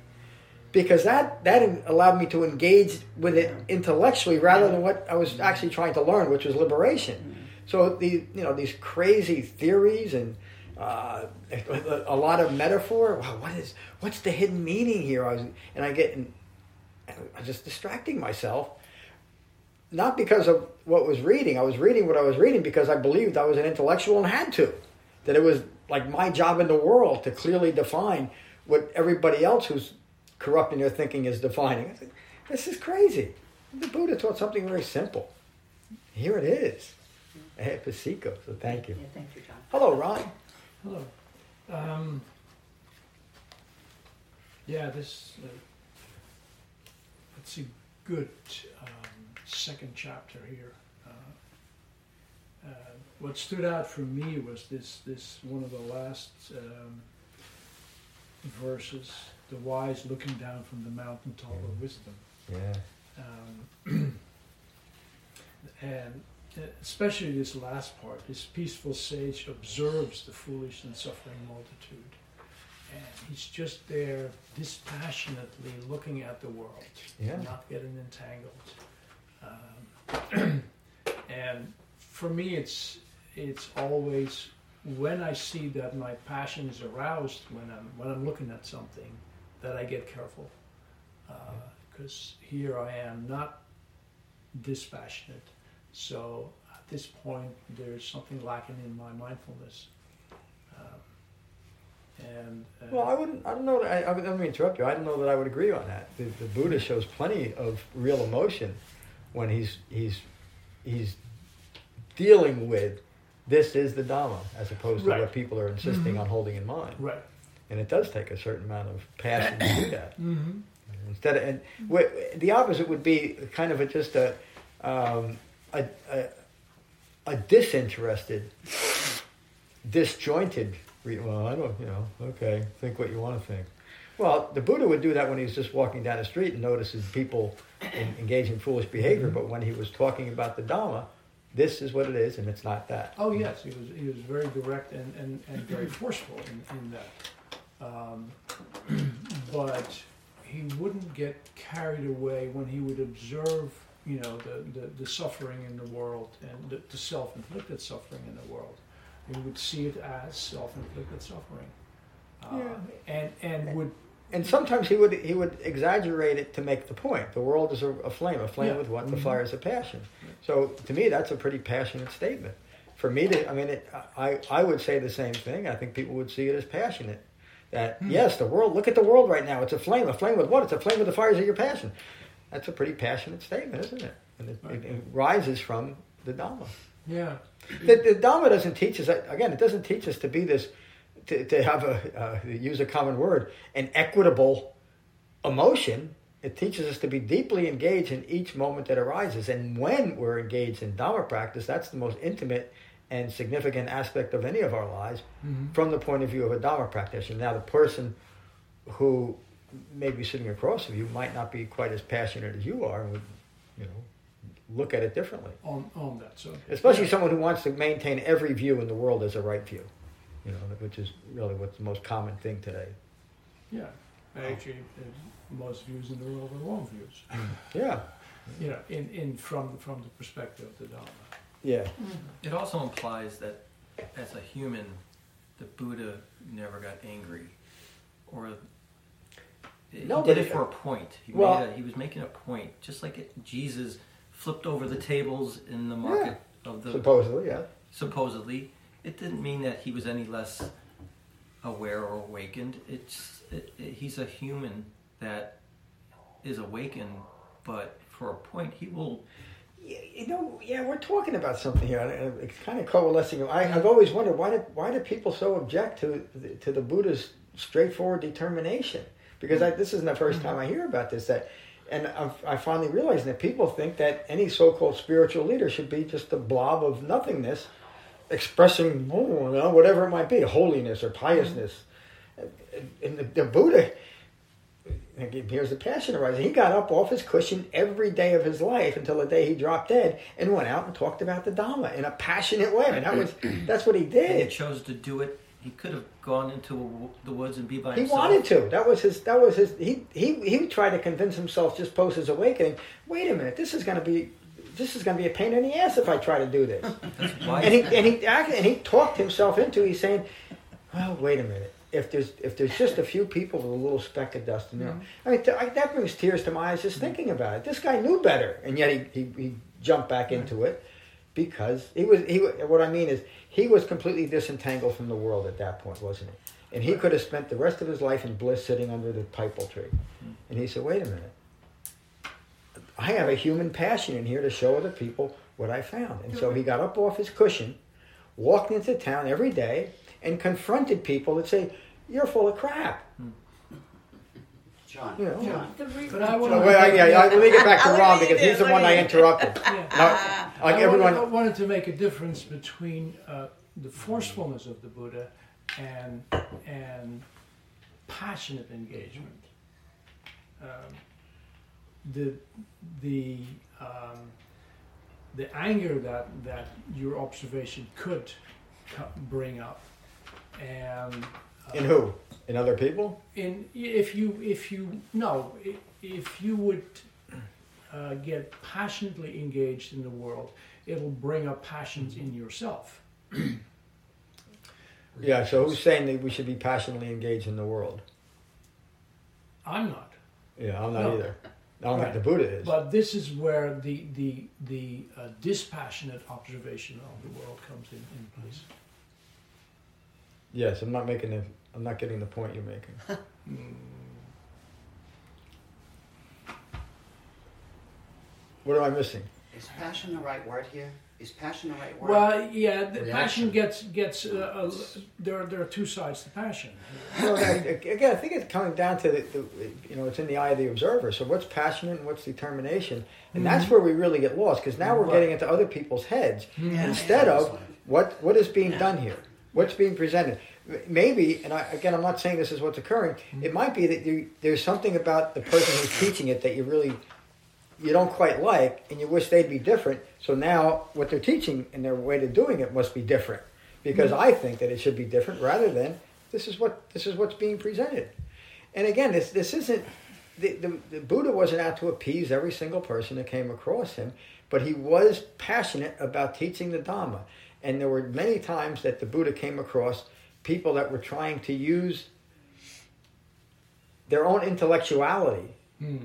[SPEAKER 1] because that that allowed me to engage with it intellectually rather than what I was actually trying to learn, which was liberation. So the you know these crazy theories and uh, a, lot of metaphor. Wow, what is what's the hidden meaning here? I was, and I get in, I was just distracting myself. Not because of what was reading. I was reading what I was reading because I believed I was an intellectual and had to. That it was like my job in the world to clearly define what everybody else who's corrupting their thinking is defining. Said, this is crazy. The Buddha taught something very simple. here it is. Eh, Pasico, so thank you.
[SPEAKER 8] Yeah, thank you, John.
[SPEAKER 1] Hello, Ron.
[SPEAKER 9] Hello. Um, yeah, this uh, it's a good um, second chapter here. Uh, uh, what stood out for me was this this one of the last um, verses: the wise looking down from the mountaintop of wisdom.
[SPEAKER 1] Yeah.
[SPEAKER 9] Um, and especially this last part, this peaceful sage observes the foolish and suffering multitude. And he's just there dispassionately looking at the world,
[SPEAKER 1] Yeah.
[SPEAKER 9] not getting entangled. Um, and for me, it's it's always when I see that my passion is aroused when I'm when I'm looking at something that I get careful because here I am not dispassionate. So at this point, there's something lacking in my mindfulness. Um, and uh,
[SPEAKER 1] Well, I wouldn't. I don't know. I, I would- let me interrupt you. I don't know that I would agree on that. The, the Buddha shows plenty of real emotion when he's he's he's dealing with this is the Dhamma as opposed to
[SPEAKER 9] Right.
[SPEAKER 1] what people are insisting
[SPEAKER 9] Mhm.
[SPEAKER 1] on holding in mind.
[SPEAKER 9] right.
[SPEAKER 1] And it does take a certain amount of passion to do that.
[SPEAKER 9] Mm-hmm.
[SPEAKER 1] Instead of and the opposite would be kind of a, just a, um, a, a a disinterested, disjointed. Well, I don't, you know. Okay, think what you want to think. Well, the Buddha would do that when he was just walking down the street and notices people in, engage in foolish behavior. But when he was talking about the Dhamma, this is what it is, and it's not that.
[SPEAKER 9] Oh yes, he was he was very direct and, and, and very forceful in, in that. Um, but he wouldn't get carried away when he would observe, you know, the, the, the suffering in the world and the, the self-inflicted suffering in the world. He would see it as self-inflicted suffering, uh, and and would
[SPEAKER 1] And sometimes he would he would exaggerate it to make the point. The world is a, a flame. A flame
[SPEAKER 9] Yeah.
[SPEAKER 1] with what? The
[SPEAKER 9] Mhm.
[SPEAKER 1] fire is a passion. So to me, that's a pretty passionate statement. For me to, I mean, it, I I would say the same thing. I think people would see it as passionate. That
[SPEAKER 9] Hmm.
[SPEAKER 1] yes, the world. Look at the world right now. It's a flame. A flame with what? It's a flame with the fires of your passion. That's a pretty passionate statement, isn't it? And it, it, it rises from the Dhamma.
[SPEAKER 9] yeah
[SPEAKER 1] The, the Dhamma doesn't teach us again. It doesn't teach us to be this, to, to have a uh, use a common word, an equitable emotion. It teaches us to be deeply engaged in each moment that arises, and when we're engaged in Dhamma practice, that's the most intimate and significant aspect of any of our lives,
[SPEAKER 9] Mhm.
[SPEAKER 1] from the point of view of a Dhamma practitioner. Now, the person who may be sitting across from you might not be quite as passionate as you are, and would, you know, look at it differently.
[SPEAKER 9] on on that subject.
[SPEAKER 1] Especially someone who wants to maintain every view in the world as a right view, you know, which is really what's the most common thing today.
[SPEAKER 9] Yeah, actually, most views in the world are wrong views.
[SPEAKER 1] Yeah,
[SPEAKER 9] You know, in, in from from the perspective of the Dharma.
[SPEAKER 1] yeah,
[SPEAKER 3] It also implies that as a human, the Buddha never got angry, or he
[SPEAKER 1] No,
[SPEAKER 3] did it for a point. He
[SPEAKER 1] well-
[SPEAKER 3] made a, he was making a point, just like it, Jesus flipped over the tables in the market of the
[SPEAKER 1] supposedly, yeah.
[SPEAKER 3] supposedly. It didn't mean that he was any less aware or awakened. It's it, it- he's a human that is awakened, but for a point, he will
[SPEAKER 1] Yeah, You know, yeah, we're talking about something here. It's kind of coalescing. I, I've always wondered why did why do people so object to to the Buddha's straightforward determination? Because I, this isn't the 1st mm-hmm. time I hear about this. That, and I've, I finally realized that people think that any so-called spiritual leader should be just a blob of nothingness, expressing oh, you know, whatever it might be, holiness or piousness. Mm-hmm. And the, the Buddha, here's the passion arising. He got up off his cushion every day of his life until the day he dropped dead, and went out and talked about the Dhamma in a passionate way. And that was that's what he
[SPEAKER 3] and he chose to do it. He could have gone into w the woods and be by himself.
[SPEAKER 1] He wanted to. That was his. That was his. He he he tried to convince himself just post his awakening. Wait a minute, this is going to be. This is going to be a pain in the ass if I try to do this. And he and he and he talked himself into. He's saying, "Well, wait a minute. If there's if there's just a few people with a little speck of dust in there, mm-hmm. I mean th- I, that brings tears to my eyes just mm-hmm. thinking about it. This guy knew better, and yet he he, he jumped back into it because he was he. What I mean is he was completely disentangled from the world at that point, wasn't he? And he could have spent the rest of his life in bliss, sitting under the pipal tree. Hmm. And he said, "Wait a minute." I have a human passion in here to show other people what I found. And so he got up off his cushion, walked into town every day, and confronted people that say, You're full of crap. Hmm.
[SPEAKER 7] John,
[SPEAKER 1] You know.
[SPEAKER 7] John,
[SPEAKER 5] The
[SPEAKER 9] But I wanna-
[SPEAKER 1] wait, I, yeah, I- let me get back to Ron because he's the one I interrupted.
[SPEAKER 9] Yeah.
[SPEAKER 1] Now, like
[SPEAKER 9] I
[SPEAKER 1] everyone,
[SPEAKER 9] wanted, I wanted to make a difference between uh, the forcefulness of the Buddha and and passionate engagement. Um, the the um, the anger that that your observation could co- bring up, and uh,
[SPEAKER 1] in who? In other people?
[SPEAKER 9] in if you if you no if you would uh, get passionately engaged in the world it'll bring up passions in yourself
[SPEAKER 1] Yeah, so who's saying that we should be passionately engaged in the world?
[SPEAKER 9] i'm not
[SPEAKER 1] Yeah, I'm not
[SPEAKER 9] No.
[SPEAKER 1] either. I don't
[SPEAKER 9] Right.
[SPEAKER 1] think the Buddha is.
[SPEAKER 9] but this is where the the the uh, dispassionate observation of the world comes in, in place
[SPEAKER 1] Yes, I'm not making the. I'm not getting the point you're making. What am I missing?
[SPEAKER 7] is passion the right word here? Is passion the right word?
[SPEAKER 9] well yeah the
[SPEAKER 6] Reaction.
[SPEAKER 9] passion gets gets uh, uh, there there are two sides to passion
[SPEAKER 1] Well, again, I think it's coming down to the, the, you know, it's in the eye of the observer. So what's passionate and what's determination, and that's where we really get lost because now we're
[SPEAKER 9] Right.
[SPEAKER 1] getting into other people's heads
[SPEAKER 10] Yeah.
[SPEAKER 1] instead of what what is being done here, what's being presented. Maybe, and I, again, I'm not saying this is what's occurring. Mm-hmm. It might be that you, there's something about the person who's teaching it that you really you don't quite like, and you wish they'd be different. So now, what they're teaching and their way of doing it must be different, because mm-hmm. I think that it should be different rather than this is what this is what's being presented. And again, this this isn't the, the, the Buddha wasn't out to appease every single person that came across him, but he was passionate about teaching the Dhamma. And there were many times that the Buddha came across people that were trying to use their own intellectuality
[SPEAKER 9] Hmm.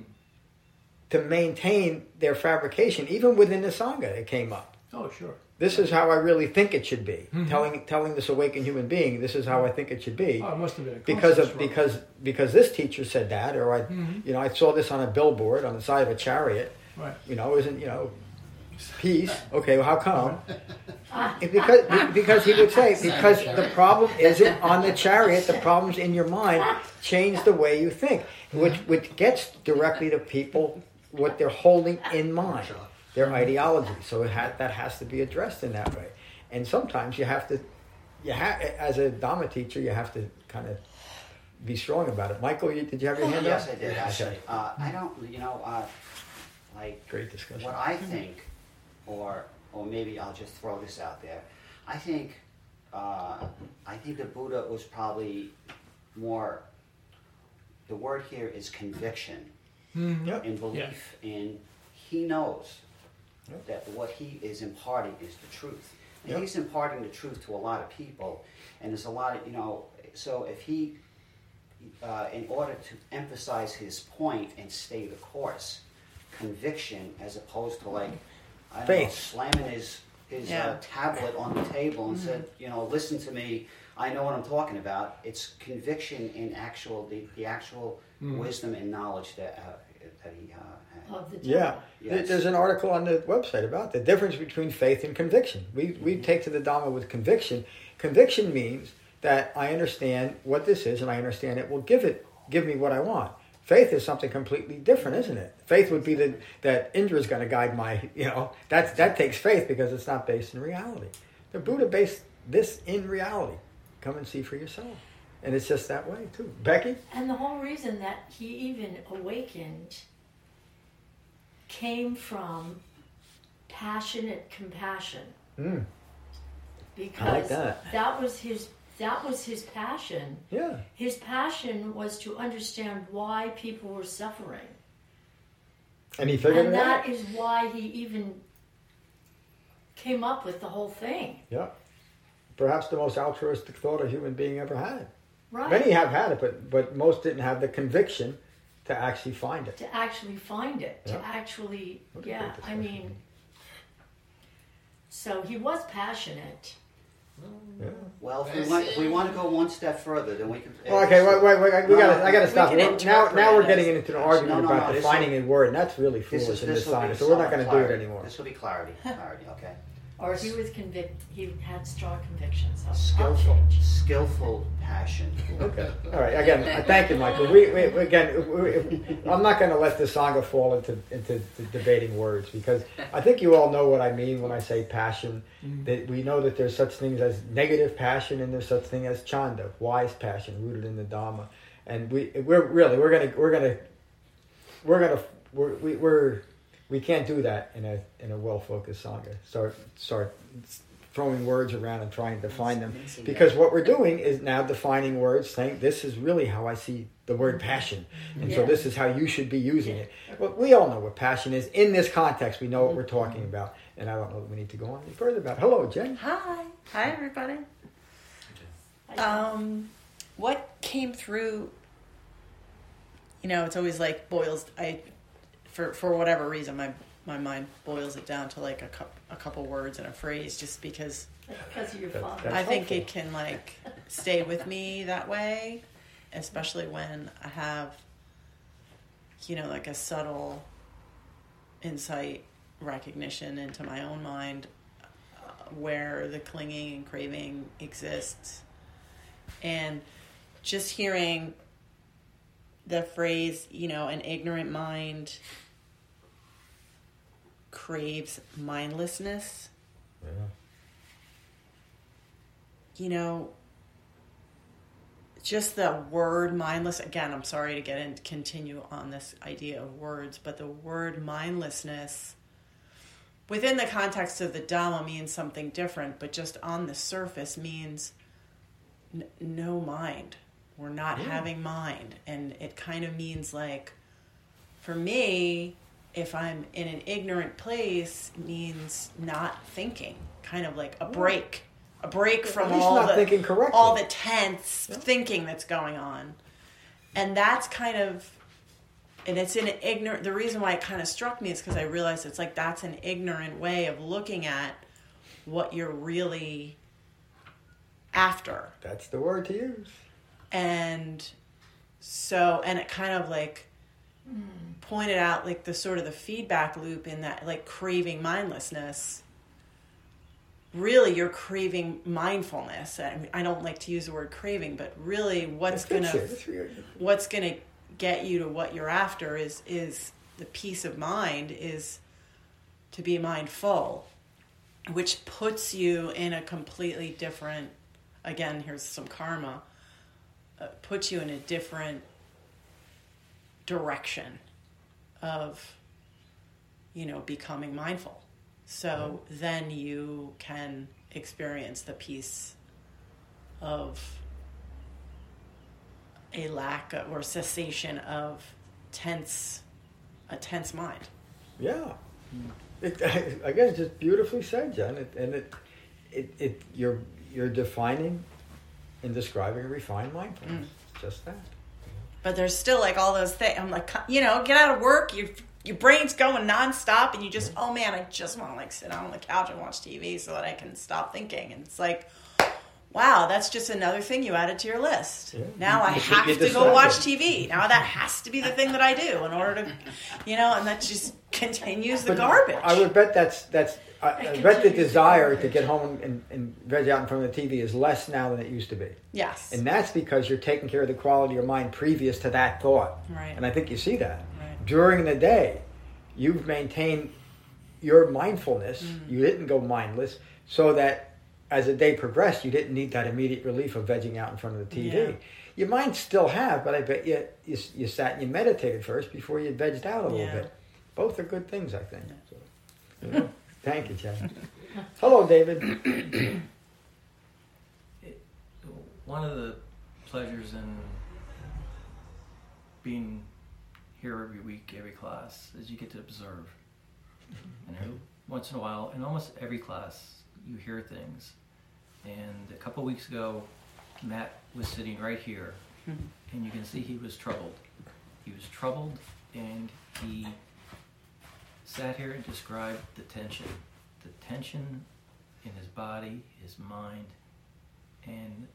[SPEAKER 1] to maintain their fabrication, even within the Sangha, it came up.
[SPEAKER 9] oh sure
[SPEAKER 1] This is how I really think it should be. Telling telling this awakened human being, this is how I think it should be.
[SPEAKER 9] oh, it must have been a
[SPEAKER 1] because of
[SPEAKER 9] struggle.
[SPEAKER 1] because because this teacher said that, or I,
[SPEAKER 9] Mhm.
[SPEAKER 1] you know, I saw this on a billboard on the side of a chariot.
[SPEAKER 9] right
[SPEAKER 1] You know, isn't you know, peace. Okay, well, how come? Because because he would say because the problem isn't on the chariot. The problem's in your mind. Change the way you think, which which gets directly to people what they're holding in mind, their ideology. So it ha- that has to be addressed in that way. And sometimes you have to, you have as a Dhamma teacher, you have to kind of be strong about it. Michael, you, did you have your hand up? yes.
[SPEAKER 7] I did actually. Uh, I don't, you know, uh, like
[SPEAKER 1] Great discussion.
[SPEAKER 7] what I think, or or maybe I'll just throw this out there. I think, uh, I think the Buddha was probably more. The word here is conviction.
[SPEAKER 1] Yep.
[SPEAKER 7] in belief in he knows
[SPEAKER 1] Yep.
[SPEAKER 7] that what he is imparting is the truth. And
[SPEAKER 1] Yep.
[SPEAKER 7] he's imparting the truth to a lot of people. And there's a lot of, you know, so if he, uh, in order to emphasize his point and stay the course, conviction as opposed to like, I don't know, slamming his, his
[SPEAKER 10] Yeah.
[SPEAKER 7] uh, tablet on the table and said, you know, listen to me, I know what I'm talking about. It's conviction in actual, the, the actual wisdom and knowledge that, uh, that he uh, had.
[SPEAKER 5] of the
[SPEAKER 1] Yeah,
[SPEAKER 7] Yes.
[SPEAKER 1] there's an article on the website about the difference between faith and conviction. We we take to the Dhamma with conviction. Conviction means that I understand what this is and I understand it will give it give me what I want. Faith is something completely different, isn't it? Faith would be that that Indra is going to guide my, you know, that that takes faith because it's not based in reality. The Buddha based this in reality. Come and see for yourself. And it's just that way too. Becky?
[SPEAKER 5] And the whole reason that he even awakened came from passionate compassion.
[SPEAKER 1] Mm,
[SPEAKER 5] Because
[SPEAKER 1] that.
[SPEAKER 5] was his that was his passion.
[SPEAKER 1] yeah.
[SPEAKER 5] His passion was to understand why people were suffering.
[SPEAKER 1] And he figured
[SPEAKER 5] and
[SPEAKER 1] it out.
[SPEAKER 5] that is why he even came up with the whole thing.
[SPEAKER 1] Yeah. Perhaps the most altruistic thought a human being ever had.
[SPEAKER 5] Right.
[SPEAKER 1] Many have had it, but but most didn't have the conviction to actually find it.
[SPEAKER 5] to actually find it, to actually, yeah, I mean, so he was passionate,
[SPEAKER 1] Yeah.
[SPEAKER 7] Well, if we want, if we want to go one step further, then we can.
[SPEAKER 1] Well, okay, wait, wait, wait. We
[SPEAKER 7] No,
[SPEAKER 1] gotta, I gotta stop.
[SPEAKER 8] can
[SPEAKER 1] We're- Now, now we're getting into an argument
[SPEAKER 7] No, no,
[SPEAKER 1] about
[SPEAKER 7] no,
[SPEAKER 1] defining a word, and that's really
[SPEAKER 7] This
[SPEAKER 1] foolish
[SPEAKER 7] is
[SPEAKER 1] in
[SPEAKER 7] this
[SPEAKER 1] this sign. So we're not going to do it anymore.
[SPEAKER 7] This will be clarity. Clarity. Okay.
[SPEAKER 5] Or he was convict. He had strong convictions. I'll, I'll
[SPEAKER 7] Skillful, skillful passion.
[SPEAKER 1] Okay. All right. Again, I thank you, Michael. We, we, we again, we, we- I'm not going to let this sangha fall into into the debating words because I think you all know what I mean when I say passion. Mm-hmm. That we know that there's such things as negative passion and there's such thing as chanda, wise passion rooted in the Dhamma, and we we're really we're gonna we're gonna we're gonna we're, we, we're we can't do that in a in a well focused sangha. Start start throwing words around and trying to define them. Because what we're doing is now defining words saying this is really how i see the word passion. And so this is how you should be using it. Well we all know what passion is. In this context we know what we're talking about. And i don't know that we need to go on any further about it. hello jen.
[SPEAKER 10] Hi. Hi, everybody. Um, what came through, you know, it's always like boils, I, for, for whatever reason, my, my mind boils it down to like a, cou- a couple words and a phrase just because
[SPEAKER 5] because of your
[SPEAKER 1] That-
[SPEAKER 5] father.
[SPEAKER 1] That's
[SPEAKER 10] I think
[SPEAKER 1] helpful.
[SPEAKER 10] it can like stay with me that way, especially when I have, you know, like a subtle insight recognition into my own mind uh, where the clinging and craving exists. And just hearing the phrase, you know, an ignorant mind craves mindlessness Yeah. you know, just the word mindless again, I'm sorry to get in continue on this idea of words, but the word mindlessness within the context of the Dhamma means something different, but just on the surface means n- no mind. We're not having mind. And it kind of means like, for me, if I'm in an ignorant place, means not thinking, kind of like a break, a break from all the all the tense thinking that's going on, and that's kind of, and it's in an ignorant. The reason why it kind of struck me is because I realized it's like that's an ignorant way of looking at what you're really after.
[SPEAKER 1] That's the word to use.
[SPEAKER 10] And so and it kind of like pointed out like the sort of the feedback loop in that like craving mindlessness. Really you're craving mindfulness. I, I don't like to use the word craving but really what's.
[SPEAKER 1] That's really-
[SPEAKER 10] what's gonna get you to what you're after is is the peace of mind is to be mindful which puts you in a completely different again here's some karma uh, puts you in a different direction of you know becoming mindful so then you can experience the peace of a lack of, or cessation of tense a tense mind
[SPEAKER 1] Yeah. It, again, just beautifully said, Jen. It, and it, it, it, you're, you're defining and describing a refined mindfulness.
[SPEAKER 10] Mm.
[SPEAKER 1] Just that.
[SPEAKER 10] But there's still like all those things i'm like you know get out of work your your brain's going nonstop and you just oh man i just want to like sit on the couch and watch tv so that i can stop thinking. And it's like wow that's just another thing you added to your list
[SPEAKER 1] Yeah.
[SPEAKER 10] now i have
[SPEAKER 1] you
[SPEAKER 10] to go watch tv now that has to be the thing that i do in order to you know and that just continues the
[SPEAKER 1] But
[SPEAKER 10] garbage
[SPEAKER 1] I would bet that's that's. I, I bet the desire to get home and, and veg out in front of the TV is less now than it used to be,
[SPEAKER 10] yes
[SPEAKER 1] and that's because you're taking care of the quality of your mind previous to that thought.
[SPEAKER 10] Right.
[SPEAKER 1] And I think you see that
[SPEAKER 10] Right.
[SPEAKER 1] during the day, you've maintained your mindfulness.
[SPEAKER 10] Mm.
[SPEAKER 1] You didn't go mindless, so that as the day progressed, you didn't need that immediate relief of vegging out in front of the TV.
[SPEAKER 10] Yeah.
[SPEAKER 1] You might still have, but I bet you, you you sat and you meditated first before you vegged out a little
[SPEAKER 10] Yeah.
[SPEAKER 1] bit. Both are good things, I think. So, you know, thank you, Chad. Hello, David.
[SPEAKER 3] it, one of the pleasures in being here every week, every class, is you get to observe. Mm-hmm. And every, once in a while, in almost every class, you hear things. And a couple weeks ago, Matt was sitting right here, mm-hmm. and you can see he was troubled. He was troubled, and he sat here and described the tension, the tension in his body, his mind, and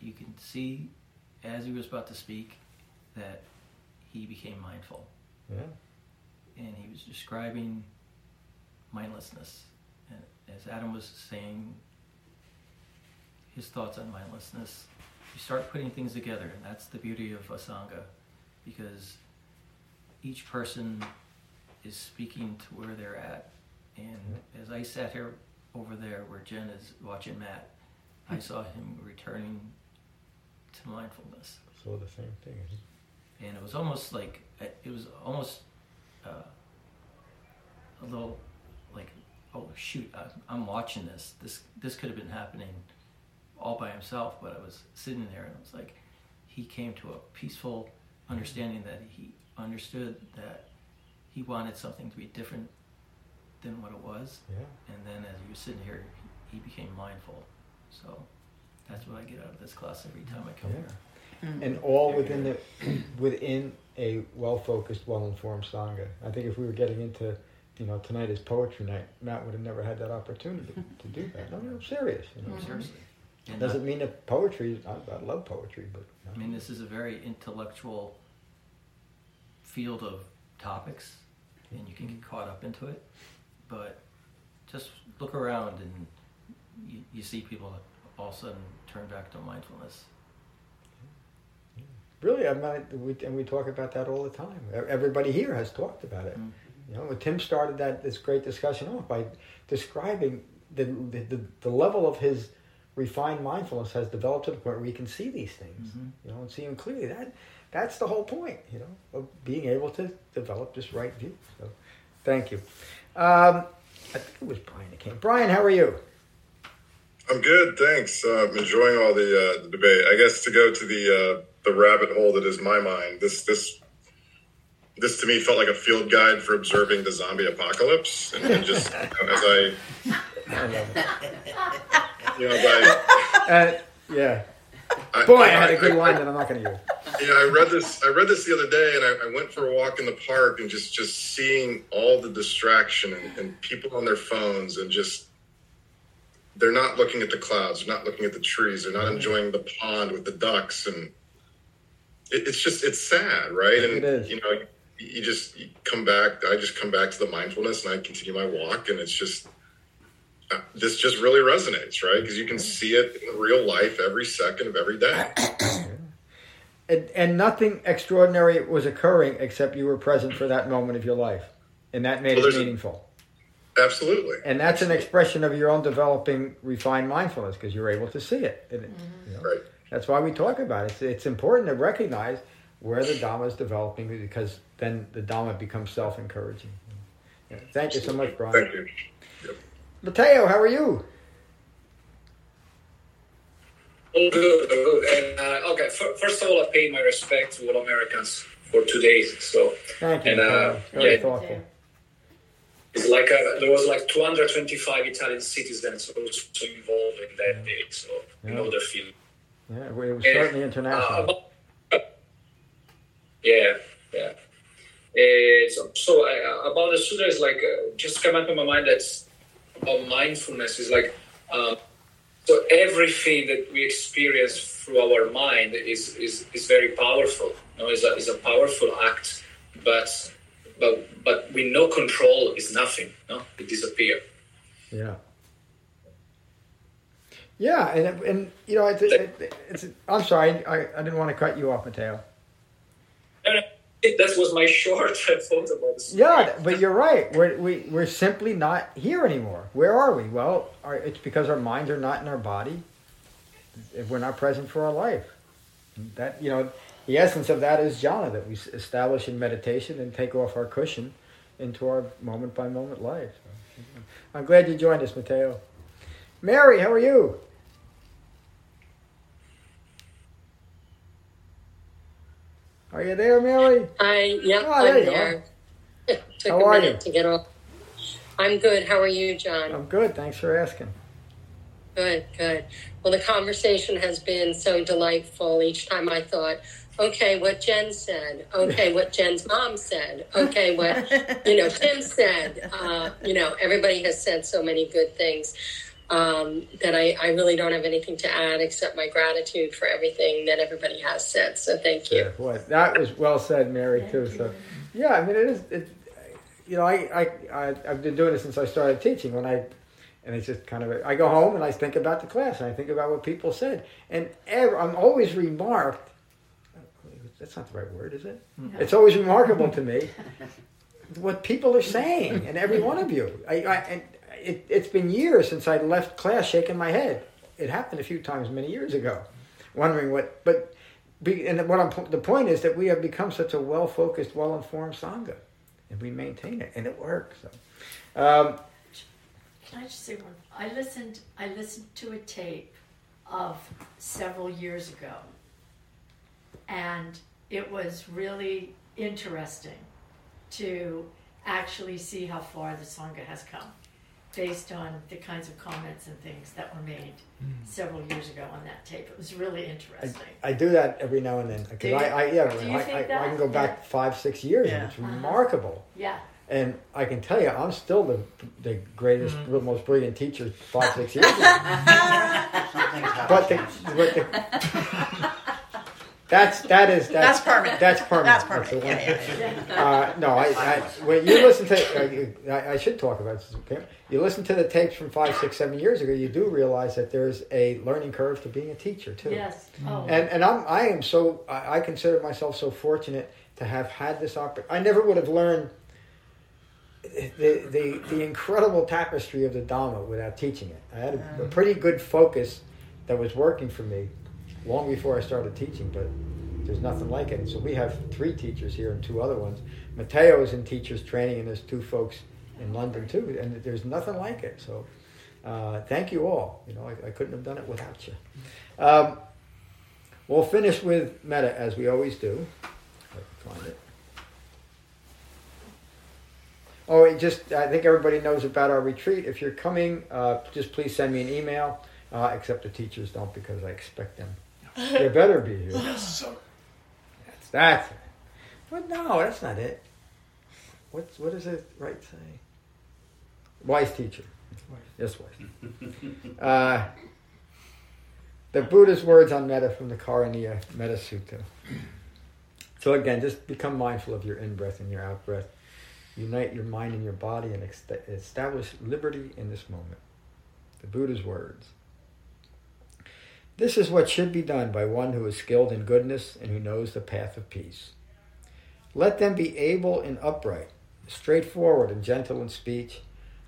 [SPEAKER 3] you can see as he was about to speak that he became mindful,
[SPEAKER 1] Yeah.
[SPEAKER 3] and he was describing mindlessness. And as Adam was saying, his thoughts on mindlessness, you start putting things together, and that's the beauty of a sangha, because each person is speaking to where they're at. And mm-hmm. as I sat here over there where Jen is watching Matt, I mm-hmm. saw him returning to mindfulness.
[SPEAKER 1] So the same thing.
[SPEAKER 3] And it was almost like, uh, it was almost uh, a little like, oh shoot, I, I'm watching this. This this could have been happening all by himself, but I was sitting there and it was like, he came to a peaceful understanding that he understood that he wanted something to be different than what it was.
[SPEAKER 1] Yeah.
[SPEAKER 3] And then as he was sitting here, he, he became mindful. So that's what I get out of this class every time I come
[SPEAKER 1] Yeah.
[SPEAKER 3] here. Mm.
[SPEAKER 1] And all within the within a well focused, well informed sangha. I think if we were getting into, you know, tonight is poetry night, Matt would have never had that opportunity to do that. No, no, I'm serious. You know.
[SPEAKER 3] Seriously. And
[SPEAKER 1] Doesn't
[SPEAKER 3] I-
[SPEAKER 1] mean that poetry. I, I love poetry, but.
[SPEAKER 3] I mean, this is a very intellectual field of topics, and you can get caught up into it. But just look around, and you, you see people all of a sudden turn back to mindfulness.
[SPEAKER 1] Really, not, we, and we talk about that all the time. Everybody here has talked about it.
[SPEAKER 3] Mm.
[SPEAKER 1] You know, Tim started that this great discussion off by describing the, the, the, the level of his refined mindfulness has developed to the point where he can see these things,
[SPEAKER 3] Mhm.
[SPEAKER 1] you know, and see them clearly. That that's the whole point, you know, of being able to develop this right view. So, thank you. Um, I think it was Brian that came. Brian, how are you?
[SPEAKER 2] I'm good, thanks. Uh, I'm enjoying all the, uh, the debate. I guess to go to the uh, the rabbit hole that is my mind. This this this to me felt like a field guide for observing the zombie apocalypse, and, and just you know, as I
[SPEAKER 1] I love it.
[SPEAKER 2] you know
[SPEAKER 1] Uh, yeah.
[SPEAKER 2] I
[SPEAKER 1] Boy, I had a good
[SPEAKER 2] I-
[SPEAKER 1] line that I'm not going to use.
[SPEAKER 2] Yeah, I read this. I read this the other day, and I, I went for a walk in the park, and just just seeing all the distraction and, and people on their phones, and just they're not looking at the clouds, they're not looking at the trees, they're not enjoying the pond with the ducks, and it, it's just it's sad, right? And you know, you just you come back. I just come back to the mindfulness, and I continue my walk, and it's just. Uh, This just really resonates, right? Because you can see it in real life every second of every day.
[SPEAKER 1] And, and nothing extraordinary was occurring except you were present for that moment of your life. And that made
[SPEAKER 2] Well,
[SPEAKER 1] it
[SPEAKER 2] there's a-
[SPEAKER 1] meaningful.
[SPEAKER 2] Absolutely.
[SPEAKER 1] And that's an expression of your own developing refined mindfulness because you're able to see it. And it- you know,
[SPEAKER 2] Right.
[SPEAKER 1] That's why we talk about it. It's, it's important to recognize where the Dhamma is developing because then the Dhamma becomes self encouraging. Yeah. Thank you so much, Brian.
[SPEAKER 2] Thank you.
[SPEAKER 1] Mateo, how are you?
[SPEAKER 11] All good, all good. And uh, okay, f- first of all, I pay my respect to all Americans for today. So
[SPEAKER 1] Thank you.
[SPEAKER 11] And, uh,
[SPEAKER 1] Very
[SPEAKER 11] yeah.
[SPEAKER 1] thoughtful.
[SPEAKER 11] it's like uh there was like 225 Italian citizens also involved in that day. So you know the feeling.
[SPEAKER 1] Yeah, it was
[SPEAKER 11] Yeah.
[SPEAKER 1] certainly
[SPEAKER 11] Uh,
[SPEAKER 1] international.
[SPEAKER 11] about, yeah, yeah. Uh, so, so I, uh, about the is like uh, just come up in my mind that's about mindfulness is like um, so everything that we experience through our mind is is, is very powerful. You know, is a is a powerful act, but but but with no control is nothing. No, it disappears.
[SPEAKER 1] Yeah. Yeah, and and you know, it's, it, it's I'm sorry, I, I didn't want to cut you off, Mateo.
[SPEAKER 11] That was my short thought about this.
[SPEAKER 1] Yeah, but you're right. We're we, we're simply not here anymore. Where are we? Well, our, it's because our minds are not in our body. If we're not present for our life, that you know, the essence of that is jhana that we establish in meditation and take off our cushion into our moment by moment life. So, I'm glad you joined us, Mateo. Mary, how are you? Are you there, Mary?
[SPEAKER 12] Hi, yep,
[SPEAKER 1] Oh, there
[SPEAKER 12] I'm
[SPEAKER 1] you
[SPEAKER 12] here. Took
[SPEAKER 1] How
[SPEAKER 12] a
[SPEAKER 1] are
[SPEAKER 12] minute
[SPEAKER 1] you?
[SPEAKER 12] to get off. I'm good. How are you, John?
[SPEAKER 1] I'm good. Thanks for asking.
[SPEAKER 12] Good, good. Well, the conversation has been so delightful. Each time I thought, okay, what Jen said. Okay, what Jen's mom said. Okay, what you know Tim said. Uh, you know, everybody has said so many good things. Um, that I, I really don't have anything to add except my gratitude for everything that everybody has said. So thank you.
[SPEAKER 1] Yeah, boy, that was well said, Mary, too. So, yeah, I mean, it is. It, you know, I, I, I, I've been doing it since I started teaching. When I, and it's just kind of, I go home and I think about the class and I think about what people said, and ever, I'm always remarked. That's not the right word, is it?
[SPEAKER 5] No.
[SPEAKER 1] It's always remarkable to me what people are saying, and every one of you. I, I and it, it's been years since I left class shaking my head. It happened a few times many years ago, wondering what. But be, and what I'm the point is that we have become such a well focused, well informed sangha, and we maintain it, and it works. So, um,
[SPEAKER 5] Can I just say one? I listened. I listened to a tape of several years ago, and it was really interesting to actually see how far the sangha has come, based on the kinds of comments and things that were made several years ago on that tape. It was really interesting.
[SPEAKER 1] I do that every now and then because? I, I yeah
[SPEAKER 5] Do you
[SPEAKER 1] I,
[SPEAKER 5] think
[SPEAKER 1] I, I can go back five six years
[SPEAKER 10] Yeah.
[SPEAKER 1] and it's
[SPEAKER 5] Uh-huh.
[SPEAKER 1] remarkable.
[SPEAKER 5] yeah.
[SPEAKER 1] And I can tell you, I'm still the the greatest,
[SPEAKER 5] Mm-hmm.
[SPEAKER 1] most brilliant teacher five, six years ago. But the, but the, that's that is
[SPEAKER 10] That's
[SPEAKER 1] that's
[SPEAKER 10] permanent.
[SPEAKER 1] That's permanent.
[SPEAKER 10] That's permanent.
[SPEAKER 1] one
[SPEAKER 10] Yeah, yeah, yeah.
[SPEAKER 1] Uh, no, I, I when you listen to, uh, you, I, I should talk about this. Okay? You listen to the tapes from five, six, seven years ago. You do realize that there's a learning curve to being a teacher too.
[SPEAKER 5] Yes. Oh.
[SPEAKER 1] And and I'm I am so I, I consider myself so fortunate to have had this opportunity. I never would have learned the, the the incredible tapestry of the Dhamma without teaching it. I had a, a pretty good focus that was working for me long before I started teaching, but there's nothing like it. So we have three teachers here and two other ones. Mateo is in teachers training, and there's two folks in London too, and there's nothing like it. So uh, thank you all. You know, I, I couldn't have done it without you. Um, we'll finish with metta as we always do. Find it. Oh, it just I think everybody knows about our retreat. If you're coming, uh, just please send me an email. Uh, except the teachers don't because I expect them. They better be here. That's that's it. But no, that's not it. What's what does it right say? Wise teacher. Wise. Yes, wise. Uh, the Buddha's words on metta from the Karaniya Metta Sutta. So again, just become mindful of your in breath and your out breath. Unite your mind and your body and establish liberty in this moment. The Buddha's words. This is what should be done by one who is skilled in goodness and who knows the path of peace. Let them be able and upright, straightforward and gentle in speech,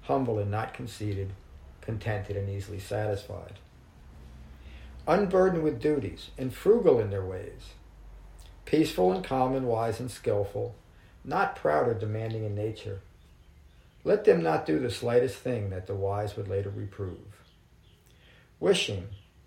[SPEAKER 1] humble and not conceited, contented and easily satisfied. Unburdened with duties and frugal in their ways, peaceful and calm and wise and skillful, not proud or demanding in nature. Let them not do the slightest thing that the wise would later reprove. Wishing,